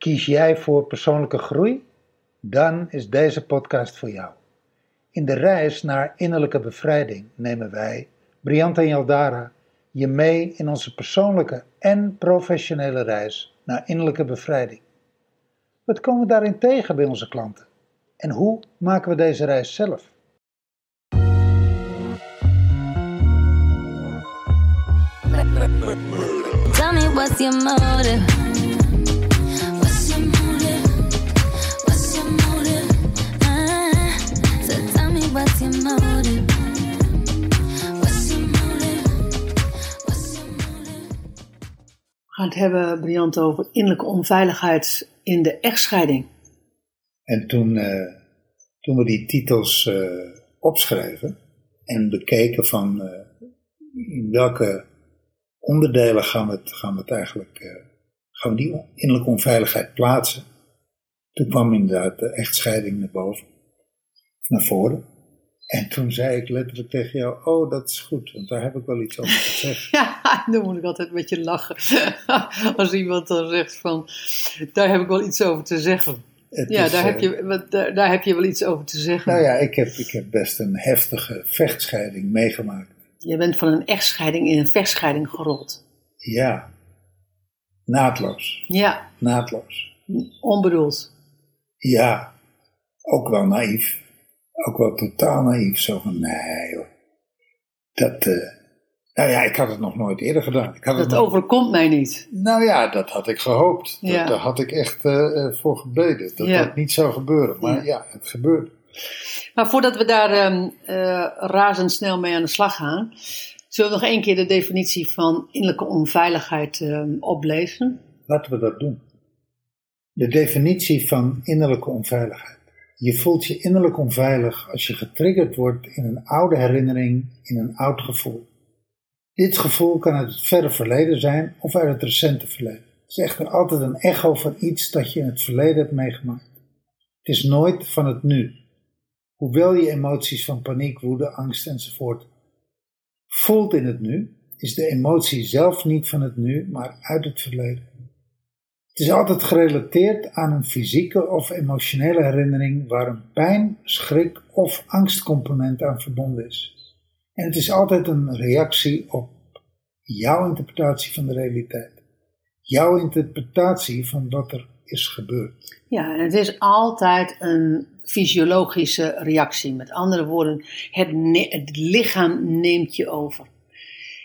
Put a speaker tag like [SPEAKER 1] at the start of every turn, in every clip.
[SPEAKER 1] Kies jij voor persoonlijke groei? Dan is deze podcast voor jou. In de reis naar innerlijke bevrijding nemen wij, Briant en Jaldara, je mee in onze persoonlijke en professionele reis naar innerlijke bevrijding. Wat komen we daarin tegen bij onze klanten? En hoe maken we deze reis zelf?
[SPEAKER 2] Tell me what's your motive?
[SPEAKER 3] We gaan het hebben, Briant, over innerlijke onveiligheid in de echtscheiding.
[SPEAKER 1] En toen, eh, toen we die titels eh, opschreven en bekeken van eh, in welke onderdelen gaan we gaan we het eigenlijk, gaan we die innerlijke onveiligheid plaatsen. Toen kwam inderdaad de echtscheiding naar boven, naar voren. En toen zei ik letterlijk tegen jou, oh dat is goed, want daar heb ik wel iets over te zeggen.
[SPEAKER 3] Ja, dan moet ik altijd een beetje lachen. Als iemand dan zegt van, daar heb ik wel iets over te zeggen.
[SPEAKER 1] Het
[SPEAKER 3] Ja,
[SPEAKER 1] is,
[SPEAKER 3] daar, heb
[SPEAKER 1] eh,
[SPEAKER 3] je, daar, daar heb je wel iets over te zeggen.
[SPEAKER 1] Nou ja, ik heb, ik heb best een heftige vechtscheiding meegemaakt.
[SPEAKER 3] Je bent van een echtscheiding in een vechtscheiding gerold.
[SPEAKER 1] Ja, naadloos,
[SPEAKER 3] Ja,
[SPEAKER 1] naadloos.
[SPEAKER 3] onbedoeld.
[SPEAKER 1] Ja, ook wel naïef. Ook wel totaal naïef. Zo van, nee joh. Dat, eh, nou ja, ik had het nog nooit eerder gedaan. Ik had het
[SPEAKER 3] Dat
[SPEAKER 1] nog-
[SPEAKER 3] overkomt mij niet.
[SPEAKER 1] Nou ja, dat had ik gehoopt. Dat,
[SPEAKER 3] Ja.
[SPEAKER 1] Daar had ik echt eh, eh, voor gebeden. Dat
[SPEAKER 3] Ja.
[SPEAKER 1] dat niet zou gebeuren. Maar
[SPEAKER 3] Ja.
[SPEAKER 1] ja, het gebeurde.
[SPEAKER 3] Maar voordat we daar ehm, eh, razendsnel mee aan de slag gaan, zullen we nog één keer de definitie van innerlijke onveiligheid ehm, oplezen?
[SPEAKER 1] Laten we dat doen. De definitie van innerlijke onveiligheid. Je voelt je innerlijk onveilig als je getriggerd wordt in een oude herinnering, in een oud gevoel. Dit gevoel kan uit het verre verleden zijn of uit het recente verleden. Het is echter altijd een echo van iets dat je in het verleden hebt meegemaakt. Het is nooit van het nu. Hoewel je emoties van paniek, woede, angst enzovoort voelt in het nu, is de emotie zelf niet van het nu, maar uit het verleden. Is altijd gerelateerd aan een fysieke of emotionele herinnering waar een pijn, schrik of angstcomponent aan verbonden is. En het is altijd een reactie op jouw interpretatie van de realiteit. Jouw interpretatie van wat er is gebeurd.
[SPEAKER 3] Ja, en het is altijd een fysiologische reactie. Met andere woorden, het lichaam neemt je over.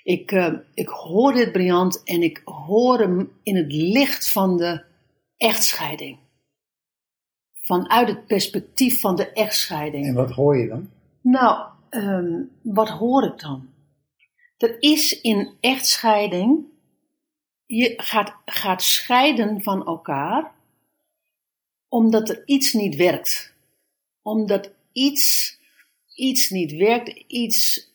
[SPEAKER 3] Ik, eh, ik hoor dit briljant en ik hoor hem in het licht van de echtscheiding. Vanuit het perspectief van de echtscheiding.
[SPEAKER 1] En wat hoor je dan?
[SPEAKER 3] Nou, ehm, wat hoor ik dan? Er is in echtscheiding, je gaat, gaat scheiden van elkaar, omdat er iets niet werkt. Omdat iets, iets niet werkt, iets,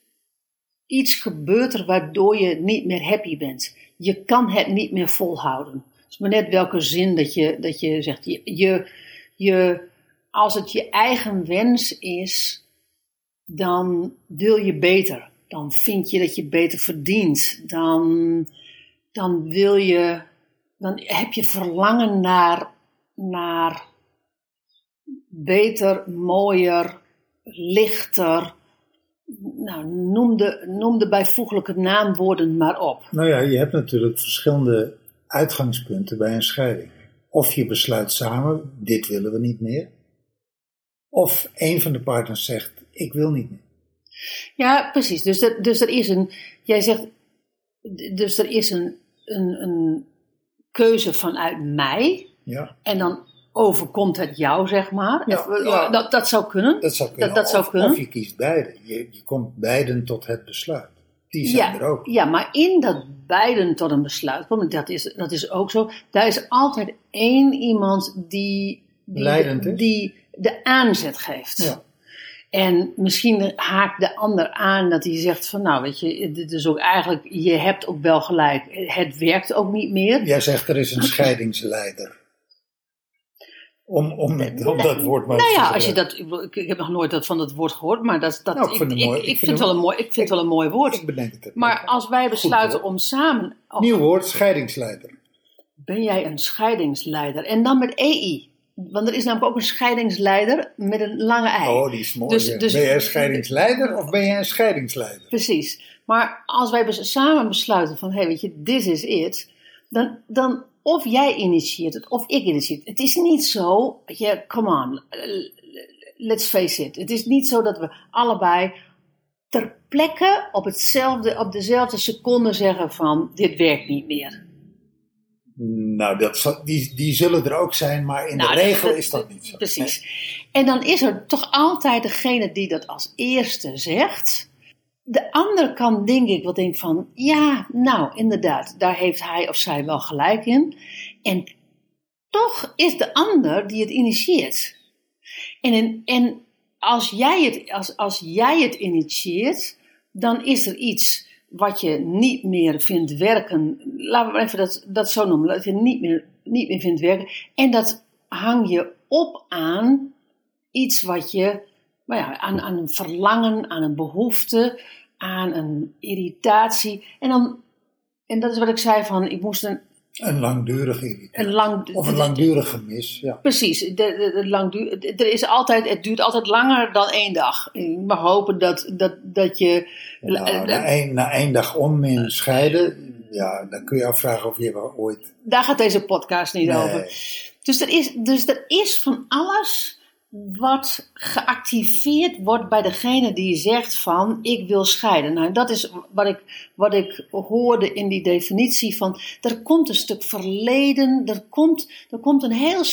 [SPEAKER 3] iets gebeurt er waardoor je niet meer happy bent. Je kan het niet meer volhouden. Het is maar net welke zin dat je, dat je zegt. Je, je, je, als het je eigen wens is, dan wil je beter. Dan vind je dat je beter verdient. Dan, dan wil je, dan heb je verlangen naar, naar beter, mooier, lichter. Nou, noem de, noem de bijvoeglijke naamwoorden maar op.
[SPEAKER 1] Nou ja, je hebt natuurlijk verschillende uitgangspunten bij een scheiding. Of je besluit samen, dit willen we niet meer. Of een van de partners zegt, ik wil niet meer.
[SPEAKER 3] Ja, precies. Dus, er, dus er is een, jij zegt, dus er is een, een, een keuze vanuit mij.
[SPEAKER 1] Ja,
[SPEAKER 3] En dan overkomt het jou, zeg maar.
[SPEAKER 1] Ja,
[SPEAKER 3] Of,
[SPEAKER 1] ja.
[SPEAKER 3] Dat, dat zou kunnen.
[SPEAKER 1] dat zou kunnen.
[SPEAKER 3] Dat, dat zou
[SPEAKER 1] Of-
[SPEAKER 3] kunnen.
[SPEAKER 1] Of je kiest beide. Je, je komt beiden tot het besluit. Die zijn
[SPEAKER 3] ja,
[SPEAKER 1] er ook.
[SPEAKER 3] ja, maar in dat beiden tot een besluit komen, dat is, dat is ook zo. Daar is altijd één iemand die, die,
[SPEAKER 1] Leidend is.
[SPEAKER 3] die de aanzet geeft.
[SPEAKER 1] Ja.
[SPEAKER 3] En misschien haakt de ander aan dat hij zegt van nou weet je, dit is ook eigenlijk, je hebt ook wel gelijk, het werkt ook niet meer.
[SPEAKER 1] Jij zegt er is een scheidingsleider. Om, om, met, dat woord maar
[SPEAKER 3] Nou ja, als je dat, ik, ik heb nog nooit dat van dat woord gehoord, maar dat, dat,
[SPEAKER 1] Nou, ik vind het
[SPEAKER 3] ik,
[SPEAKER 1] mooi.
[SPEAKER 3] ik,
[SPEAKER 1] Ik
[SPEAKER 3] vind,
[SPEAKER 1] vind
[SPEAKER 3] het wel een mooi, ik vind wel een mooi woord.
[SPEAKER 1] Ik bedenk het.
[SPEAKER 3] Maar als wij besluiten om samen,
[SPEAKER 1] Nieuw woord, scheidingsleider.
[SPEAKER 3] ben jij een scheidingsleider? En dan met EI. Want er is namelijk ook een scheidingsleider met een lange ei.
[SPEAKER 1] Oh, die is mooi.
[SPEAKER 3] Dus- dus-
[SPEAKER 1] ben jij een scheidingsleider of ben jij een scheidingsleider?
[SPEAKER 3] Precies. Maar als wij samen besluiten van, hé, hey, weet je, this is it. Dan, dan of jij initieert het, of ik initieer het. Het is niet zo, je, come on, let's face it. Het is niet zo dat we allebei ter plekke op, hetzelfde, op dezelfde seconde zeggen van, dit werkt niet meer.
[SPEAKER 1] Nou, dat, die, die zullen er ook zijn, maar in
[SPEAKER 3] Nou,
[SPEAKER 1] de regel
[SPEAKER 3] dat-
[SPEAKER 1] is dat niet zo.
[SPEAKER 3] Precies. En dan is er toch altijd degene die dat als eerste zegt. De ander kan denk ik wel denken van, ja, nou inderdaad, daar heeft hij of zij wel gelijk in. En toch is de ander die het initieert. En, en als, jij het, als, als jij het initieert, dan is er iets wat je niet meer vindt werken. Laten we even dat, dat zo noemen. Dat je niet meer, niet meer vindt werken. En dat hang je op aan iets wat je, nou ja, aan, aan een verlangen, aan een behoefte, aan een irritatie. En dan, en dat is wat ik zei van, ik moest een,
[SPEAKER 1] Een langdurige irritatie.
[SPEAKER 3] een lang...
[SPEAKER 1] Of een langdurig gemis, ja.
[SPEAKER 3] Precies, de, de, de er is altijd, het duurt altijd langer dan één dag. Ik mag hopen dat, dat, dat je.
[SPEAKER 1] Nou, na, één, na één dag onmin scheiden, ja, dan kun je afvragen of je wel ooit...
[SPEAKER 3] Daar gaat deze podcast niet
[SPEAKER 1] Nee.
[SPEAKER 3] over. Dus er, is, dus er is van alles wat geactiveerd wordt bij degene die zegt van ik wil scheiden. Nou, dat is wat ik, wat ik hoorde in die definitie van er komt een stuk verleden, er komt, er komt, een, heel,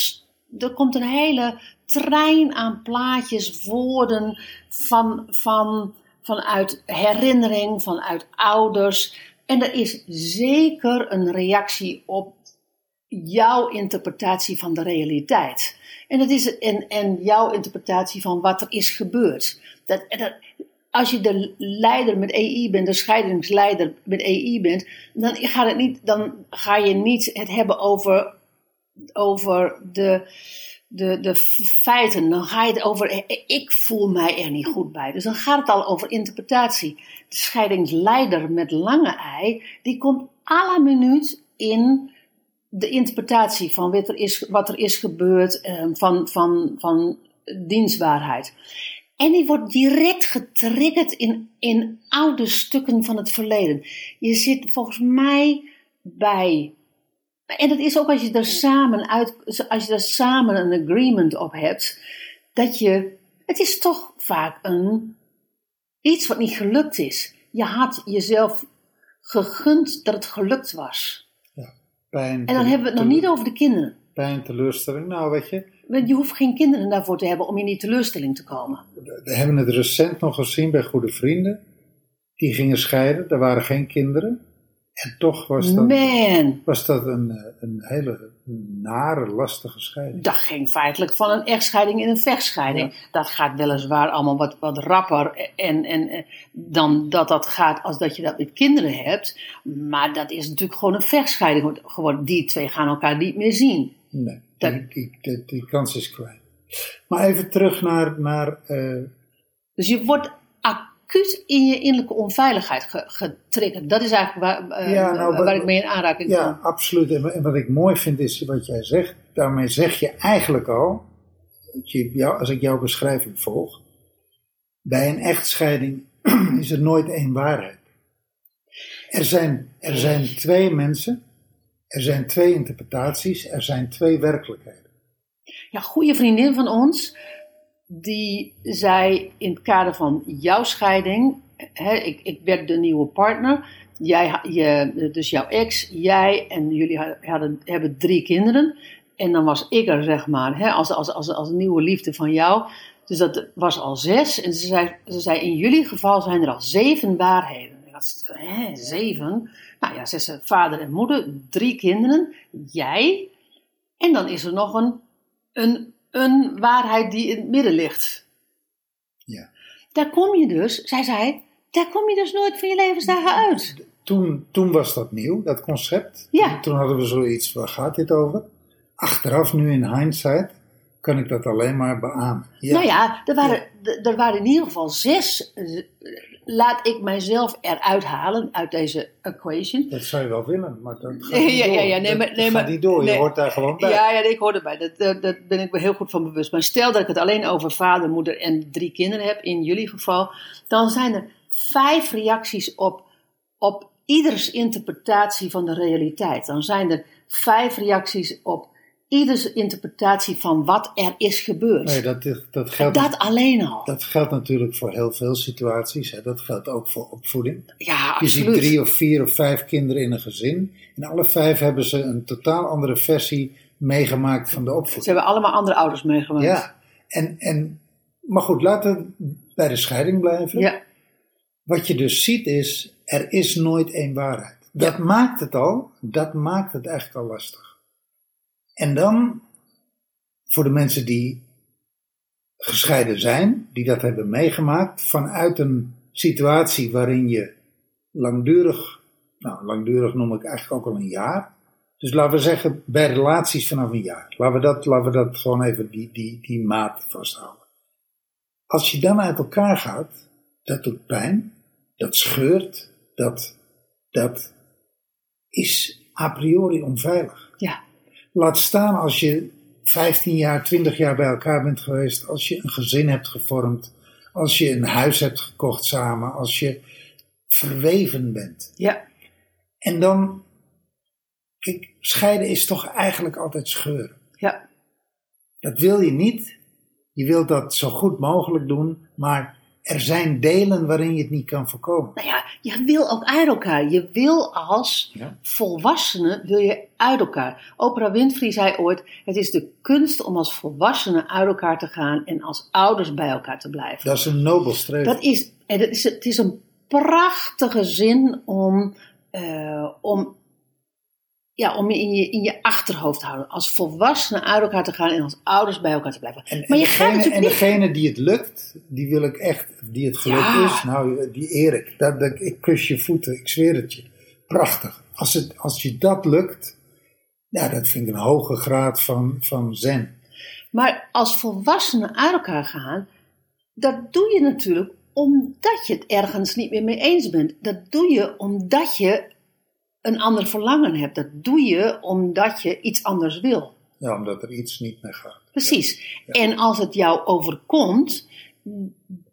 [SPEAKER 3] er komt een hele trein aan plaatjes, woorden van, van, vanuit herinnering, vanuit ouders. En er is zeker een reactie op jouw interpretatie van de realiteit. En, dat is, en, en jouw interpretatie van wat er is gebeurd. Dat, dat, als je de leider met EI bent, de scheidingsleider met EI bent, dan, gaat het niet, dan ga je niet het hebben over, over de, de, de feiten. Dan ga je het over, eh, ik voel mij er niet goed bij. Dus dan gaat het al over interpretatie. De scheidingsleider met lange ei, die komt à la minuut in de interpretatie van wat er is, wat er is gebeurd, eh, van, van, van dienstbaarheid. En die wordt direct getriggerd in, in oude stukken van het verleden. Je zit volgens mij bij. En dat is ook als je er samen uit, als je er samen een agreement op hebt, dat je, het is toch vaak een, iets wat niet gelukt is. Je had jezelf gegund dat het gelukt was.
[SPEAKER 1] Pijn,
[SPEAKER 3] En dan hebben we het nog niet over de kinderen.
[SPEAKER 1] Pijn, teleurstelling. Nou, weet je,
[SPEAKER 3] je hoeft geen kinderen daarvoor te hebben om in die teleurstelling te komen.
[SPEAKER 1] we hebben het recent nog gezien bij goede vrienden. Die gingen scheiden, er waren geen kinderen. En toch was dat,
[SPEAKER 3] Man,
[SPEAKER 1] was dat een, eh, een hele nare, lastige scheiding.
[SPEAKER 3] dat ging feitelijk van een echtscheiding in een vechtscheiding. Dat gaat weliswaar allemaal wat, wat rapper en, en, en dan dat dat gaat als dat je dat met kinderen hebt. Maar dat is natuurlijk gewoon een vechtscheiding geworden. Die twee gaan elkaar niet meer zien.
[SPEAKER 1] Nee,
[SPEAKER 3] Dat-
[SPEAKER 1] die, die, die, die kans is klein. Maar even terug naar, naar eh,
[SPEAKER 3] Dus je wordt acuut in je innerlijke onveiligheid ge- getriggerd. Dat is eigenlijk waar, eh,
[SPEAKER 1] Ja, nou,
[SPEAKER 3] waar ik mee in aanraking
[SPEAKER 1] Ja,
[SPEAKER 3] kom.
[SPEAKER 1] absoluut. En, wat ik mooi vind is wat jij zegt. Daarmee zeg je eigenlijk al, dat je, jou, als ik jouw beschrijving volg, bij een echtscheiding is er nooit één waarheid. Er zijn, er zijn twee mensen, er zijn twee interpretaties, er zijn twee werkelijkheden.
[SPEAKER 3] Ja, goede vriendin van ons, die zei in het kader van jouw scheiding, hè, ik, ik werd de nieuwe partner, jij, je, dus jouw ex, jij en jullie ha- hadden, hebben drie kinderen. En dan was ik er, zeg maar, hè, als, als, als, als nieuwe liefde van jou. Dus dat was al zes. En ze zei, ze in jullie geval zijn er al zeven waarheden. Zoiets van, hè, zeven? Nou ja, ze zei, vader en moeder, drie kinderen, jij. En dan is er nog een een, een waarheid die in het midden ligt.
[SPEAKER 1] Ja.
[SPEAKER 3] Daar kom je dus, zij zei, daar kom je dus nooit van je levensdagen uit.
[SPEAKER 1] Toen, toen was dat nieuw, dat concept.
[SPEAKER 3] Ja.
[SPEAKER 1] Toen hadden we zoiets, waar gaat dit over? Achteraf, nu in hindsight, kan ik dat alleen maar beamen. Ja.
[SPEAKER 3] Nou ja, er waren, d- er waren in ieder geval zes. Eh, Laat ik mijzelf eruit halen uit deze equation.
[SPEAKER 1] Dat zou je wel willen, maar dat gaat niet
[SPEAKER 3] ja,
[SPEAKER 1] door.
[SPEAKER 3] ja, ja, nee, maar-
[SPEAKER 1] dat
[SPEAKER 3] nee,
[SPEAKER 1] gaat
[SPEAKER 3] maar-
[SPEAKER 1] niet door, je hoort daar gewoon bij.
[SPEAKER 3] Ja, ja, nee, ik hoor erbij. Dat, dat, dat ben ik me heel goed van bewust. Maar stel dat ik het alleen over vader, moeder en drie kinderen heb, in jullie geval, dan zijn er vijf reacties op, op ieders interpretatie van de realiteit. Dan zijn er vijf reacties op ieders interpretatie van wat er is gebeurd.
[SPEAKER 1] Nee, dat, is- dat, geldt,
[SPEAKER 3] dat alleen al.
[SPEAKER 1] dat geldt natuurlijk voor heel veel situaties. Hè. Dat geldt ook voor opvoeding.
[SPEAKER 3] ja,
[SPEAKER 1] Je ziet
[SPEAKER 3] absoluut.
[SPEAKER 1] drie of vier of vijf kinderen in een gezin. En alle vijf hebben ze een totaal andere versie meegemaakt van de
[SPEAKER 3] Ze
[SPEAKER 1] opvoeding.
[SPEAKER 3] hebben allemaal andere ouders meegemaakt.
[SPEAKER 1] Ja, en, en, maar goed, laten we bij de scheiding blijven.
[SPEAKER 3] ja.
[SPEAKER 1] Wat je dus ziet is, er is nooit één waarheid. Dat maakt het al, dat maakt het eigenlijk al lastig. En dan, voor de mensen die gescheiden zijn, die dat hebben meegemaakt, vanuit een situatie waarin je langdurig, nou langdurig noem ik eigenlijk ook al een jaar. Dus laten we zeggen, bij relaties vanaf een jaar. Laten we dat, laten we dat gewoon even die, die, die maat vasthouden. Als je dan uit elkaar gaat, dat doet pijn, dat scheurt, dat, dat is a priori onveilig.
[SPEAKER 3] ja.
[SPEAKER 1] Laat staan als je 15 jaar, 20 jaar bij elkaar bent geweest, als je een gezin hebt gevormd, als je een huis hebt gekocht samen, als je verweven bent.
[SPEAKER 3] ja.
[SPEAKER 1] En dan, kijk, scheiden is toch eigenlijk altijd scheuren.
[SPEAKER 3] ja.
[SPEAKER 1] Dat wil je niet. Je wilt dat zo goed mogelijk doen, maar er zijn delen waarin je het niet kan voorkomen.
[SPEAKER 3] Nou ja, je wil ook uit elkaar. Je wil als
[SPEAKER 1] Ja.
[SPEAKER 3] volwassene wil je uit elkaar. Oprah Winfrey zei ooit: het is de kunst om als volwassenen uit elkaar te gaan en als ouders bij elkaar te blijven.
[SPEAKER 1] Dat is een nobel streven.
[SPEAKER 3] Dat is, en dat is, het is een prachtige zin om, eh, om, ja, om in je, in je achterhoofd te houden. Als volwassenen uit elkaar te gaan en als ouders bij elkaar te blijven.
[SPEAKER 1] En,
[SPEAKER 3] maar je gaat
[SPEAKER 1] degene,
[SPEAKER 3] natuurlijk
[SPEAKER 1] en
[SPEAKER 3] niet...
[SPEAKER 1] degene die het lukt, die wil ik echt, die het gelukt
[SPEAKER 3] Ja.
[SPEAKER 1] is, nou, die eer ik. Dat, dat, ik kus je voeten, ik zweer het je. Prachtig. Als, het, als je dat lukt, ja, dat vind ik een hoge graad van, van zen.
[SPEAKER 3] Maar als volwassenen uit elkaar gaan, dat doe je natuurlijk omdat je het ergens niet meer mee eens bent. Dat doe je omdat je een ander verlangen hebt. Dat doe je omdat je iets anders wil.
[SPEAKER 1] Ja, omdat er iets niet meer gaat.
[SPEAKER 3] Precies. En als het jou overkomt,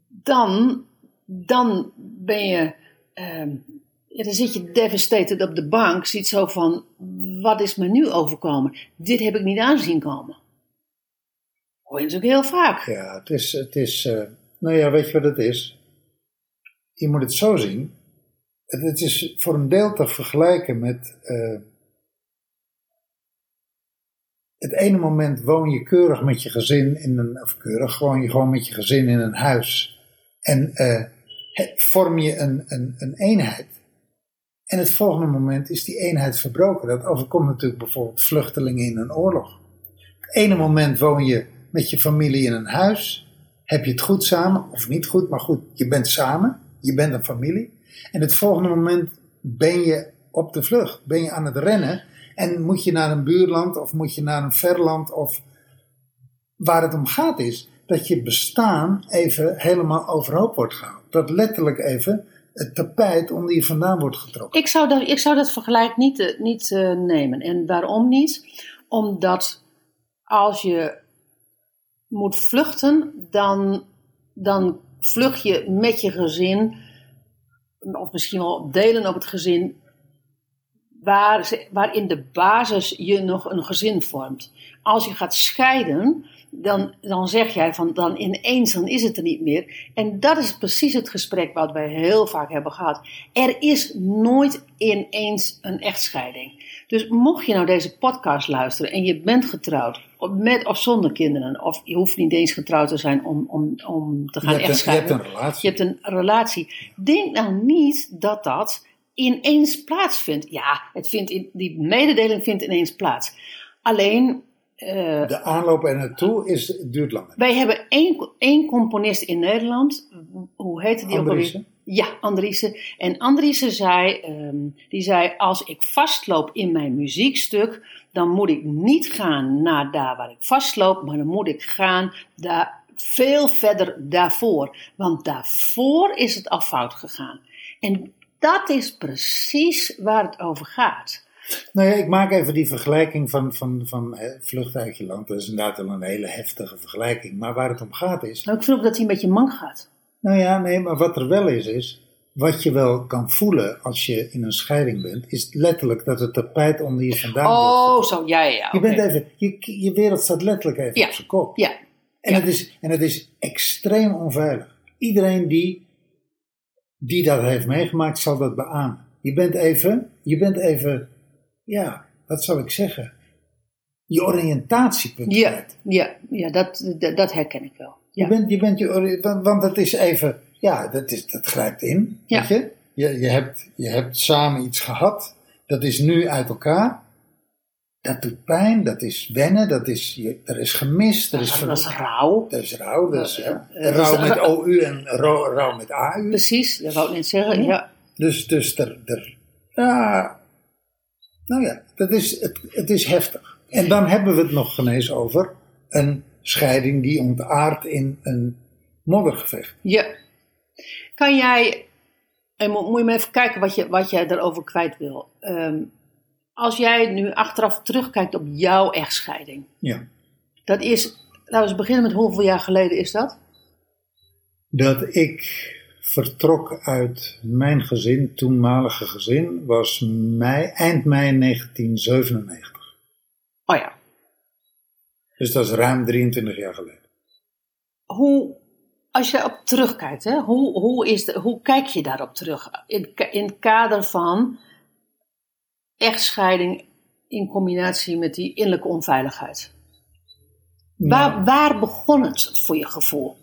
[SPEAKER 3] dan, dan ben je. ehm, dan zit je devastated op de bank, ziet zo van: wat is me nu overkomen? Dit heb ik niet aanzien komen. Hoor je natuurlijk heel vaak.
[SPEAKER 1] Ja, het is, het is eh, nou ja, weet je wat het is? Je moet het zo zien. Het, is voor een deel te vergelijken met. eh, het ene moment woon je keurig met je gezin in een. Of keurig, gewoon je gewoon met je gezin in een huis. En eh, vorm je een, een, een eenheid. En het volgende moment is die eenheid verbroken. Dat overkomt natuurlijk bijvoorbeeld vluchtelingen in een oorlog. Het ene moment woon je met je familie in een huis. Heb je het goed samen, of niet goed, maar goed, je bent samen. Je bent een familie. En het volgende moment ben je op de vlucht. Ben je aan het rennen. En moet je naar een buurland of moet je naar een verland. Of waar het om gaat is dat je bestaan even helemaal overhoop wordt gehaald. Dat letterlijk even het tapijt onder je vandaan wordt getrokken.
[SPEAKER 3] Ik zou dat, ik zou dat vergelijk niet, eh, niet eh, nemen. En waarom niet? Omdat als je moet vluchten, dan, dan vlucht je met je gezin, of misschien wel delen op het gezin, waar, ze- waar in de basis je nog een gezin vormt. Als je gaat scheiden, dan, dan zeg jij van dan ineens dan is het er niet meer. En dat is precies het gesprek wat wij heel vaak hebben gehad. Er is nooit ineens een echtscheiding. Dus mocht je nou deze podcast luisteren en je bent getrouwd, met of zonder kinderen, of je hoeft niet eens getrouwd te zijn om, om, om te gaan
[SPEAKER 1] een, je
[SPEAKER 3] echtscheiden.
[SPEAKER 1] hebt een relatie.
[SPEAKER 3] Je hebt een relatie. Denk nou niet dat dat ineens plaatsvindt. Ja, het vindt in, die mededeling vindt ineens plaats. Alleen, eh,
[SPEAKER 1] De aanloop er naartoe is, duurt langer.
[SPEAKER 3] wij hebben één, één componist in Nederland. Hoe heette die ook alweer? Ja, Andriessen. En Andriessen zei, ehm, die zei, als ik vastloop in mijn muziekstuk, dan moet ik niet gaan naar daar waar ik vastloop, maar dan moet ik gaan daar, veel verder daarvoor. Want daarvoor is het al fout gegaan. En dat is precies waar het over gaat.
[SPEAKER 1] Nou ja, ik maak even die vergelijking van, van, van hè, Vlucht uit je land. Dat is inderdaad wel een hele heftige vergelijking. Maar waar het om gaat is...
[SPEAKER 3] Nou, ik vind ook dat hij een beetje mank gaat.
[SPEAKER 1] Nou ja, nee, maar wat er wel is, is... Wat je wel kan voelen als je in een scheiding bent... is letterlijk dat het tapijt onder je vandaan wordt.
[SPEAKER 3] Oh, zo, ja, ja, ja.
[SPEAKER 1] Je, bent even, je, je wereld staat letterlijk even
[SPEAKER 3] Ja.
[SPEAKER 1] op zijn kop.
[SPEAKER 3] Ja,
[SPEAKER 1] En,
[SPEAKER 3] Ja.
[SPEAKER 1] het is, en het is extreem onveilig. Iedereen die, die dat heeft meegemaakt, zal dat beamen. Je bent even, je bent even, ja, wat zal ik zeggen? Je oriëntatiepunt
[SPEAKER 3] ja, ja, ja dat, dat, dat herken ik wel.
[SPEAKER 1] Je bent, je bent je, want, want het is even, ja, dat, is, dat grijpt in.
[SPEAKER 3] Ja.
[SPEAKER 1] Weet je? Je, je, hebt, je hebt samen iets gehad, dat is nu uit elkaar. Dat doet pijn, dat is wennen, dat is, je, er is gemist, er is,
[SPEAKER 3] Dat
[SPEAKER 1] ver-
[SPEAKER 3] was rouw.
[SPEAKER 1] er is rouw, er is, ja. rouw met OU en rouw, rouw met AU.
[SPEAKER 3] Precies, dat wou ik net zeggen. Ja.
[SPEAKER 1] Dus, dus er, er, ja, nou ja, dat is, het, het is heftig. En dan hebben we het nog genees over een scheiding die ontaardt in een moddergevecht.
[SPEAKER 3] ja. Kan jij, en mo- moet je maar even kijken wat, je, wat jij daarover kwijt wil. Ehm, als jij nu achteraf terugkijkt op jouw echtscheiding.
[SPEAKER 1] Ja.
[SPEAKER 3] Dat is, laten we eens beginnen met hoeveel jaar geleden is dat?
[SPEAKER 1] Dat ik vertrok uit mijn gezin, toenmalige gezin, was mei, eind mei 1997.
[SPEAKER 3] Oh ja.
[SPEAKER 1] Dus dat is ruim 23 jaar geleden.
[SPEAKER 3] Hoe, als je daarop terugkijkt, hè, hoe, hoe, is de, hoe kijk je daarop terug? In, in het kader van echtscheiding in combinatie met die innerlijke onveiligheid. Waar,
[SPEAKER 1] Nou,
[SPEAKER 3] waar begon het voor je gevoel?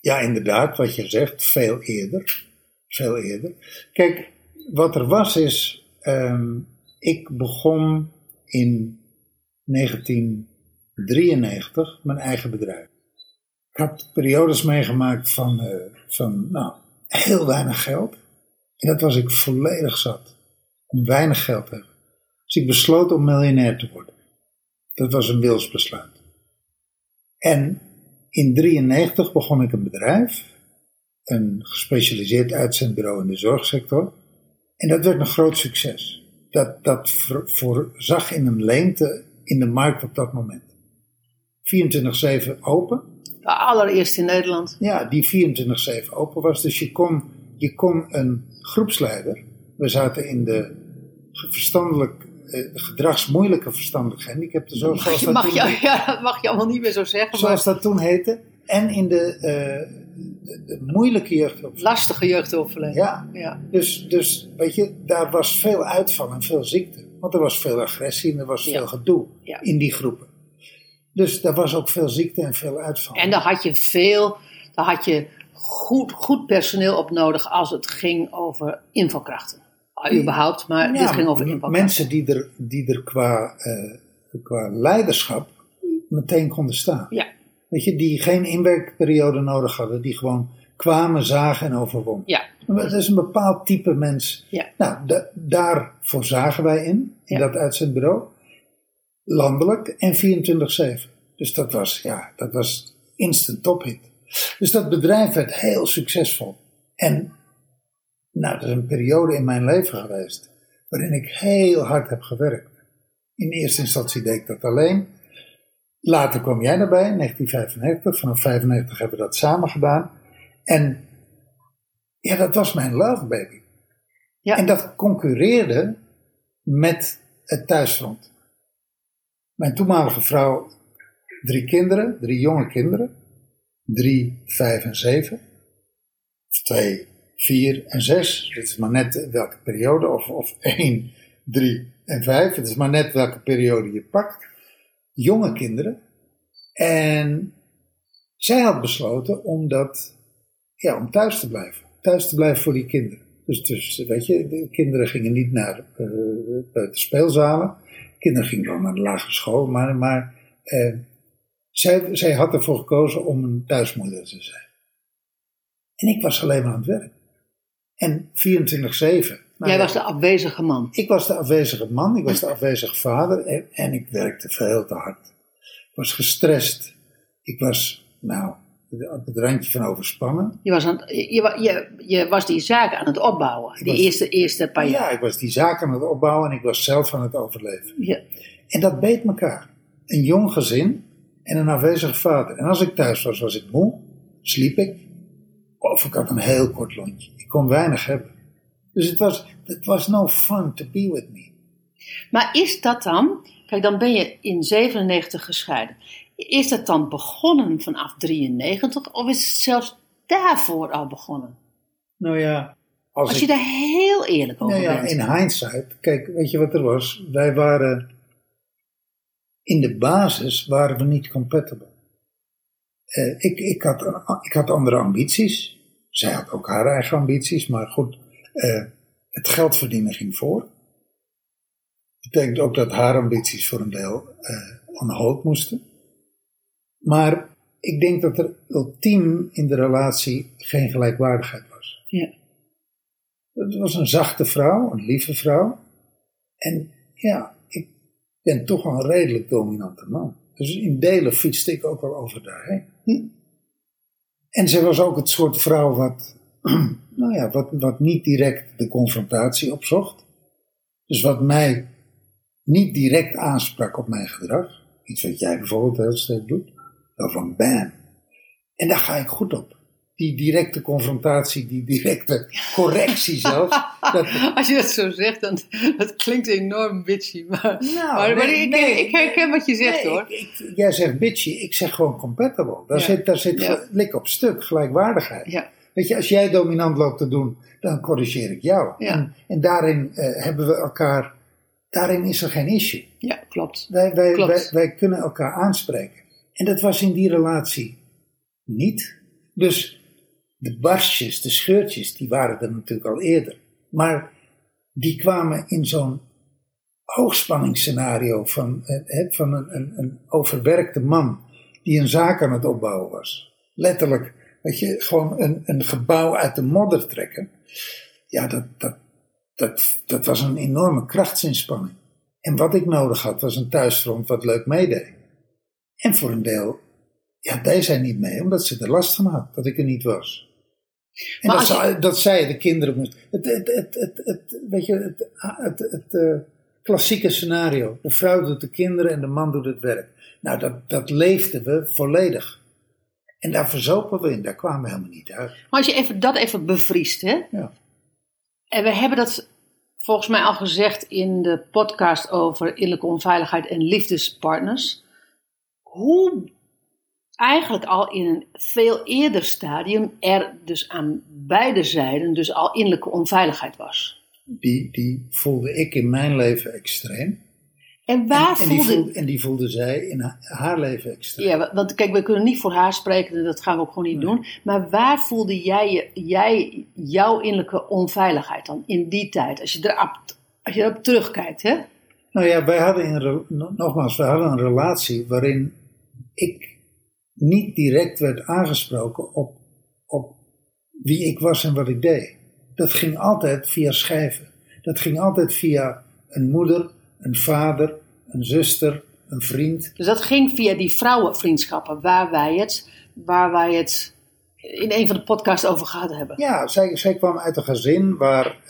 [SPEAKER 1] Ja, inderdaad, wat je zegt, veel eerder. Veel eerder. Kijk, wat er was is, ehm, ik begon in 1993 mijn eigen bedrijf. Ik had periodes meegemaakt van, eh, van nou, heel weinig geld. En dat was ik volledig zat. Om weinig geld te hebben. Dus ik besloot om miljonair te worden. Dat was een wilsbesluit. En in 1993 begon ik een bedrijf, een gespecialiseerd uitzendbureau in de zorgsector. En dat werd een groot succes. Dat, dat voor- voorzag in een leemte in de markt op dat moment. 24-7 open.
[SPEAKER 3] De allereerste in Nederland.
[SPEAKER 1] Ja, die 24-7 open was. Dus je kon, je kon een groepsleider. We zaten in de verstandelijk, eh, gedragsmoeilijke verstandelijk gehandicapten. Zo, zoals,
[SPEAKER 3] Mag
[SPEAKER 1] dat
[SPEAKER 3] mag
[SPEAKER 1] toen,
[SPEAKER 3] je, ja, dat mag je allemaal niet meer zo zeggen.
[SPEAKER 1] zoals
[SPEAKER 3] Maar
[SPEAKER 1] dat toen heette. En in de, eh, de, de moeilijke jeugdhulp.
[SPEAKER 3] lastige jeugdhulpverlening.
[SPEAKER 1] Ja,
[SPEAKER 3] ja.
[SPEAKER 1] dus, dus weet je, daar was veel uitval en veel ziekte. Want er was veel agressie en er was
[SPEAKER 3] Ja.
[SPEAKER 1] veel gedoe
[SPEAKER 3] Ja.
[SPEAKER 1] in die groepen. Dus daar was ook veel ziekte en veel uitval.
[SPEAKER 3] En daar had je veel, daar had je goed, goed personeel op nodig als het ging over invalkrachten. Ah, Überhaupt, maar
[SPEAKER 1] Ja,
[SPEAKER 3] dit ging over invalkrachten.
[SPEAKER 1] Mensen die er, die er qua, eh, qua leiderschap meteen konden staan.
[SPEAKER 3] Ja,
[SPEAKER 1] Weet je, die geen inwerkperiode nodig hadden, die gewoon kwamen, zagen en overwonnen.
[SPEAKER 3] ja,
[SPEAKER 1] Dat is een bepaald type mens.
[SPEAKER 3] ja.
[SPEAKER 1] Nou, da- daarvoor zagen wij in, in
[SPEAKER 3] Ja.
[SPEAKER 1] dat uitzendbureau. Landelijk en 24-7. Dus dat was, ja, dat was instant tophit. Dus dat bedrijf werd heel succesvol. En, nou, dat is een periode in mijn leven geweest. Waarin ik heel hard heb gewerkt. In eerste instantie deed ik dat alleen. Later kwam jij erbij, in 1995. Vanaf 95 hebben we dat samen gedaan. En ja, dat was mijn love baby.
[SPEAKER 3] Ja.
[SPEAKER 1] En dat concurreerde met het thuisfront. Mijn toenmalige vrouw, drie kinderen, drie jonge kinderen. Drie, vijf en zeven. Of twee, vier en zes. Het is maar net welke periode. Of, of één, drie en vijf. Het is maar net welke periode je pakt. Jonge kinderen. En zij had besloten om dat, ja, om thuis te blijven. Thuis te blijven voor die kinderen. Dus, dus weet je, de kinderen gingen niet naar eh, de speelzalen. Kinderen gingen wel naar de lagere school, maar, maar eh, zij, zij had ervoor gekozen om een thuismoeder te zijn. En ik was alleen maar aan het werk. En 24-7. Nou
[SPEAKER 3] Jij was de afwezige man.
[SPEAKER 1] Ik was de afwezige man, ik was de afwezige vader en, en ik werkte veel te hard. Ik was gestrest. Ik was, nou, op het randje van overspannen.
[SPEAKER 3] Je was, aan, je, je, je was die zaak aan het opbouwen. Die
[SPEAKER 1] was-
[SPEAKER 3] eerste, eerste paar jaar.
[SPEAKER 1] Ja, ik was die zaak aan het opbouwen en ik was zelf aan het overleven.
[SPEAKER 3] Ja.
[SPEAKER 1] En dat beet elkaar. Een jong gezin en een afwezige vader. En als ik thuis was, was ik moe, sliep ik. Of ik had een heel kort lontje. Ik kon weinig hebben. Dus het was, het was no fun to be with me.
[SPEAKER 3] Maar is dat dan, kijk dan ben je in 97 gescheiden. Is dat dan begonnen vanaf 93 of is het zelfs daarvoor al begonnen?
[SPEAKER 1] Nou ja, als,
[SPEAKER 3] Als
[SPEAKER 1] ik,
[SPEAKER 3] je daar heel eerlijk over
[SPEAKER 1] nou ja,
[SPEAKER 3] bent.
[SPEAKER 1] in hindsight, kijk, weet je wat er was? Wij waren, in de basis waren we niet compatible. Eh, ik, ik, had, ik had andere ambities. Zij had ook haar eigen ambities, maar goed, eh, het geld verdienen ging voor. Dat betekent ook dat haar ambities voor een deel eh on hold moesten. Maar ik denk dat er ultiem in de relatie geen gelijkwaardigheid was.
[SPEAKER 3] Ja.
[SPEAKER 1] Het was een zachte vrouw, een lieve vrouw. En ja, ik ben toch wel een redelijk dominante man. Dus in delen fietste ik ook wel over daarheen.
[SPEAKER 3] Hm.
[SPEAKER 1] En zij was ook het soort vrouw wat, nou ja, wat, wat niet direct de confrontatie opzocht. Dus wat mij niet direct aansprak op mijn gedrag. Iets wat jij bijvoorbeeld heel sterk doet. Van bam. En daar ga ik goed op. Die directe confrontatie, die directe correctie zelfs. Dat,
[SPEAKER 3] Als je dat zo zegt, dan dat klinkt enorm bitchy. Maar,
[SPEAKER 1] Nou,
[SPEAKER 3] maar, ik,
[SPEAKER 1] nee,
[SPEAKER 3] ik herken wat je zegt
[SPEAKER 1] Nee,
[SPEAKER 3] hoor.
[SPEAKER 1] ik- ik- jij zegt bitchy, ik zeg gewoon compatible. Daar
[SPEAKER 3] Ja.
[SPEAKER 1] zit, daar zit
[SPEAKER 3] Ja.
[SPEAKER 1] lik op stuk, gelijkwaardigheid.
[SPEAKER 3] Ja.
[SPEAKER 1] Weet je, als jij dominant loopt te doen, dan corrigeer ik jou.
[SPEAKER 3] Ja.
[SPEAKER 1] En, en daarin eh, hebben we elkaar, daarin is er geen issue.
[SPEAKER 3] ja, klopt.
[SPEAKER 1] Wij, wij,
[SPEAKER 3] Klopt.
[SPEAKER 1] wij, wij kunnen elkaar aanspreken. En dat was in die relatie niet. Dus de barstjes, de scheurtjes, die waren er natuurlijk al eerder. Maar die kwamen in zo'n hoogspanningsscenario van, eh, van een, een, een overwerkte man die een zaak aan het opbouwen was. Letterlijk, weet je, gewoon een, een gebouw uit de modder trekken. Ja, dat, dat, dat, dat was een enorme krachtsinspanning. En wat ik nodig had, was een thuisfront wat leuk meedeed. En voor een deel, ja, deed zij niet mee, omdat ze er last van had, dat ik er niet was. En dat,
[SPEAKER 3] je-
[SPEAKER 1] zij, dat zij de kinderen moest. Het, het, het, weet je, het, het, het, eh, klassieke scenario. De vrouw doet de kinderen en de man doet het werk. Nou, dat, dat leefden we volledig. En daar verzopen we in, daar kwamen we helemaal niet uit.
[SPEAKER 3] Maar als je even, dat even bevriest, hè?
[SPEAKER 1] Ja.
[SPEAKER 3] En we hebben dat volgens mij al gezegd in de podcast over innerlijke onveiligheid en liefdespartners. Hoe eigenlijk al in een veel eerder stadium er dus aan beide zijden dus al innerlijke onveiligheid was.
[SPEAKER 1] Die, die voelde ik in mijn leven extreem.
[SPEAKER 3] En waar
[SPEAKER 1] en, en, die
[SPEAKER 3] voelde...
[SPEAKER 1] voelde, en die voelde zij in ha- haar leven extreem.
[SPEAKER 3] Ja, wa- want kijk, we kunnen niet voor haar spreken, en dat gaan we ook gewoon niet doen. Maar waar voelde jij, jij jouw innerlijke onveiligheid dan in die tijd? Als je erop, als je erop terugkijkt, hè?
[SPEAKER 1] Nou ja, wij hadden in, nogmaals, wij hadden een relatie waarin ik niet direct werd aangesproken op, op wie ik was en wat ik deed. Dat ging altijd via schijven. Dat ging altijd via een moeder, een vader, een zuster, een vriend.
[SPEAKER 3] Dus dat ging via die vrouwenvriendschappen, waar wij het, waar wij het in een van de podcasts over gehad hebben.
[SPEAKER 1] Ja, zij, zij kwam uit een gezin waar eh,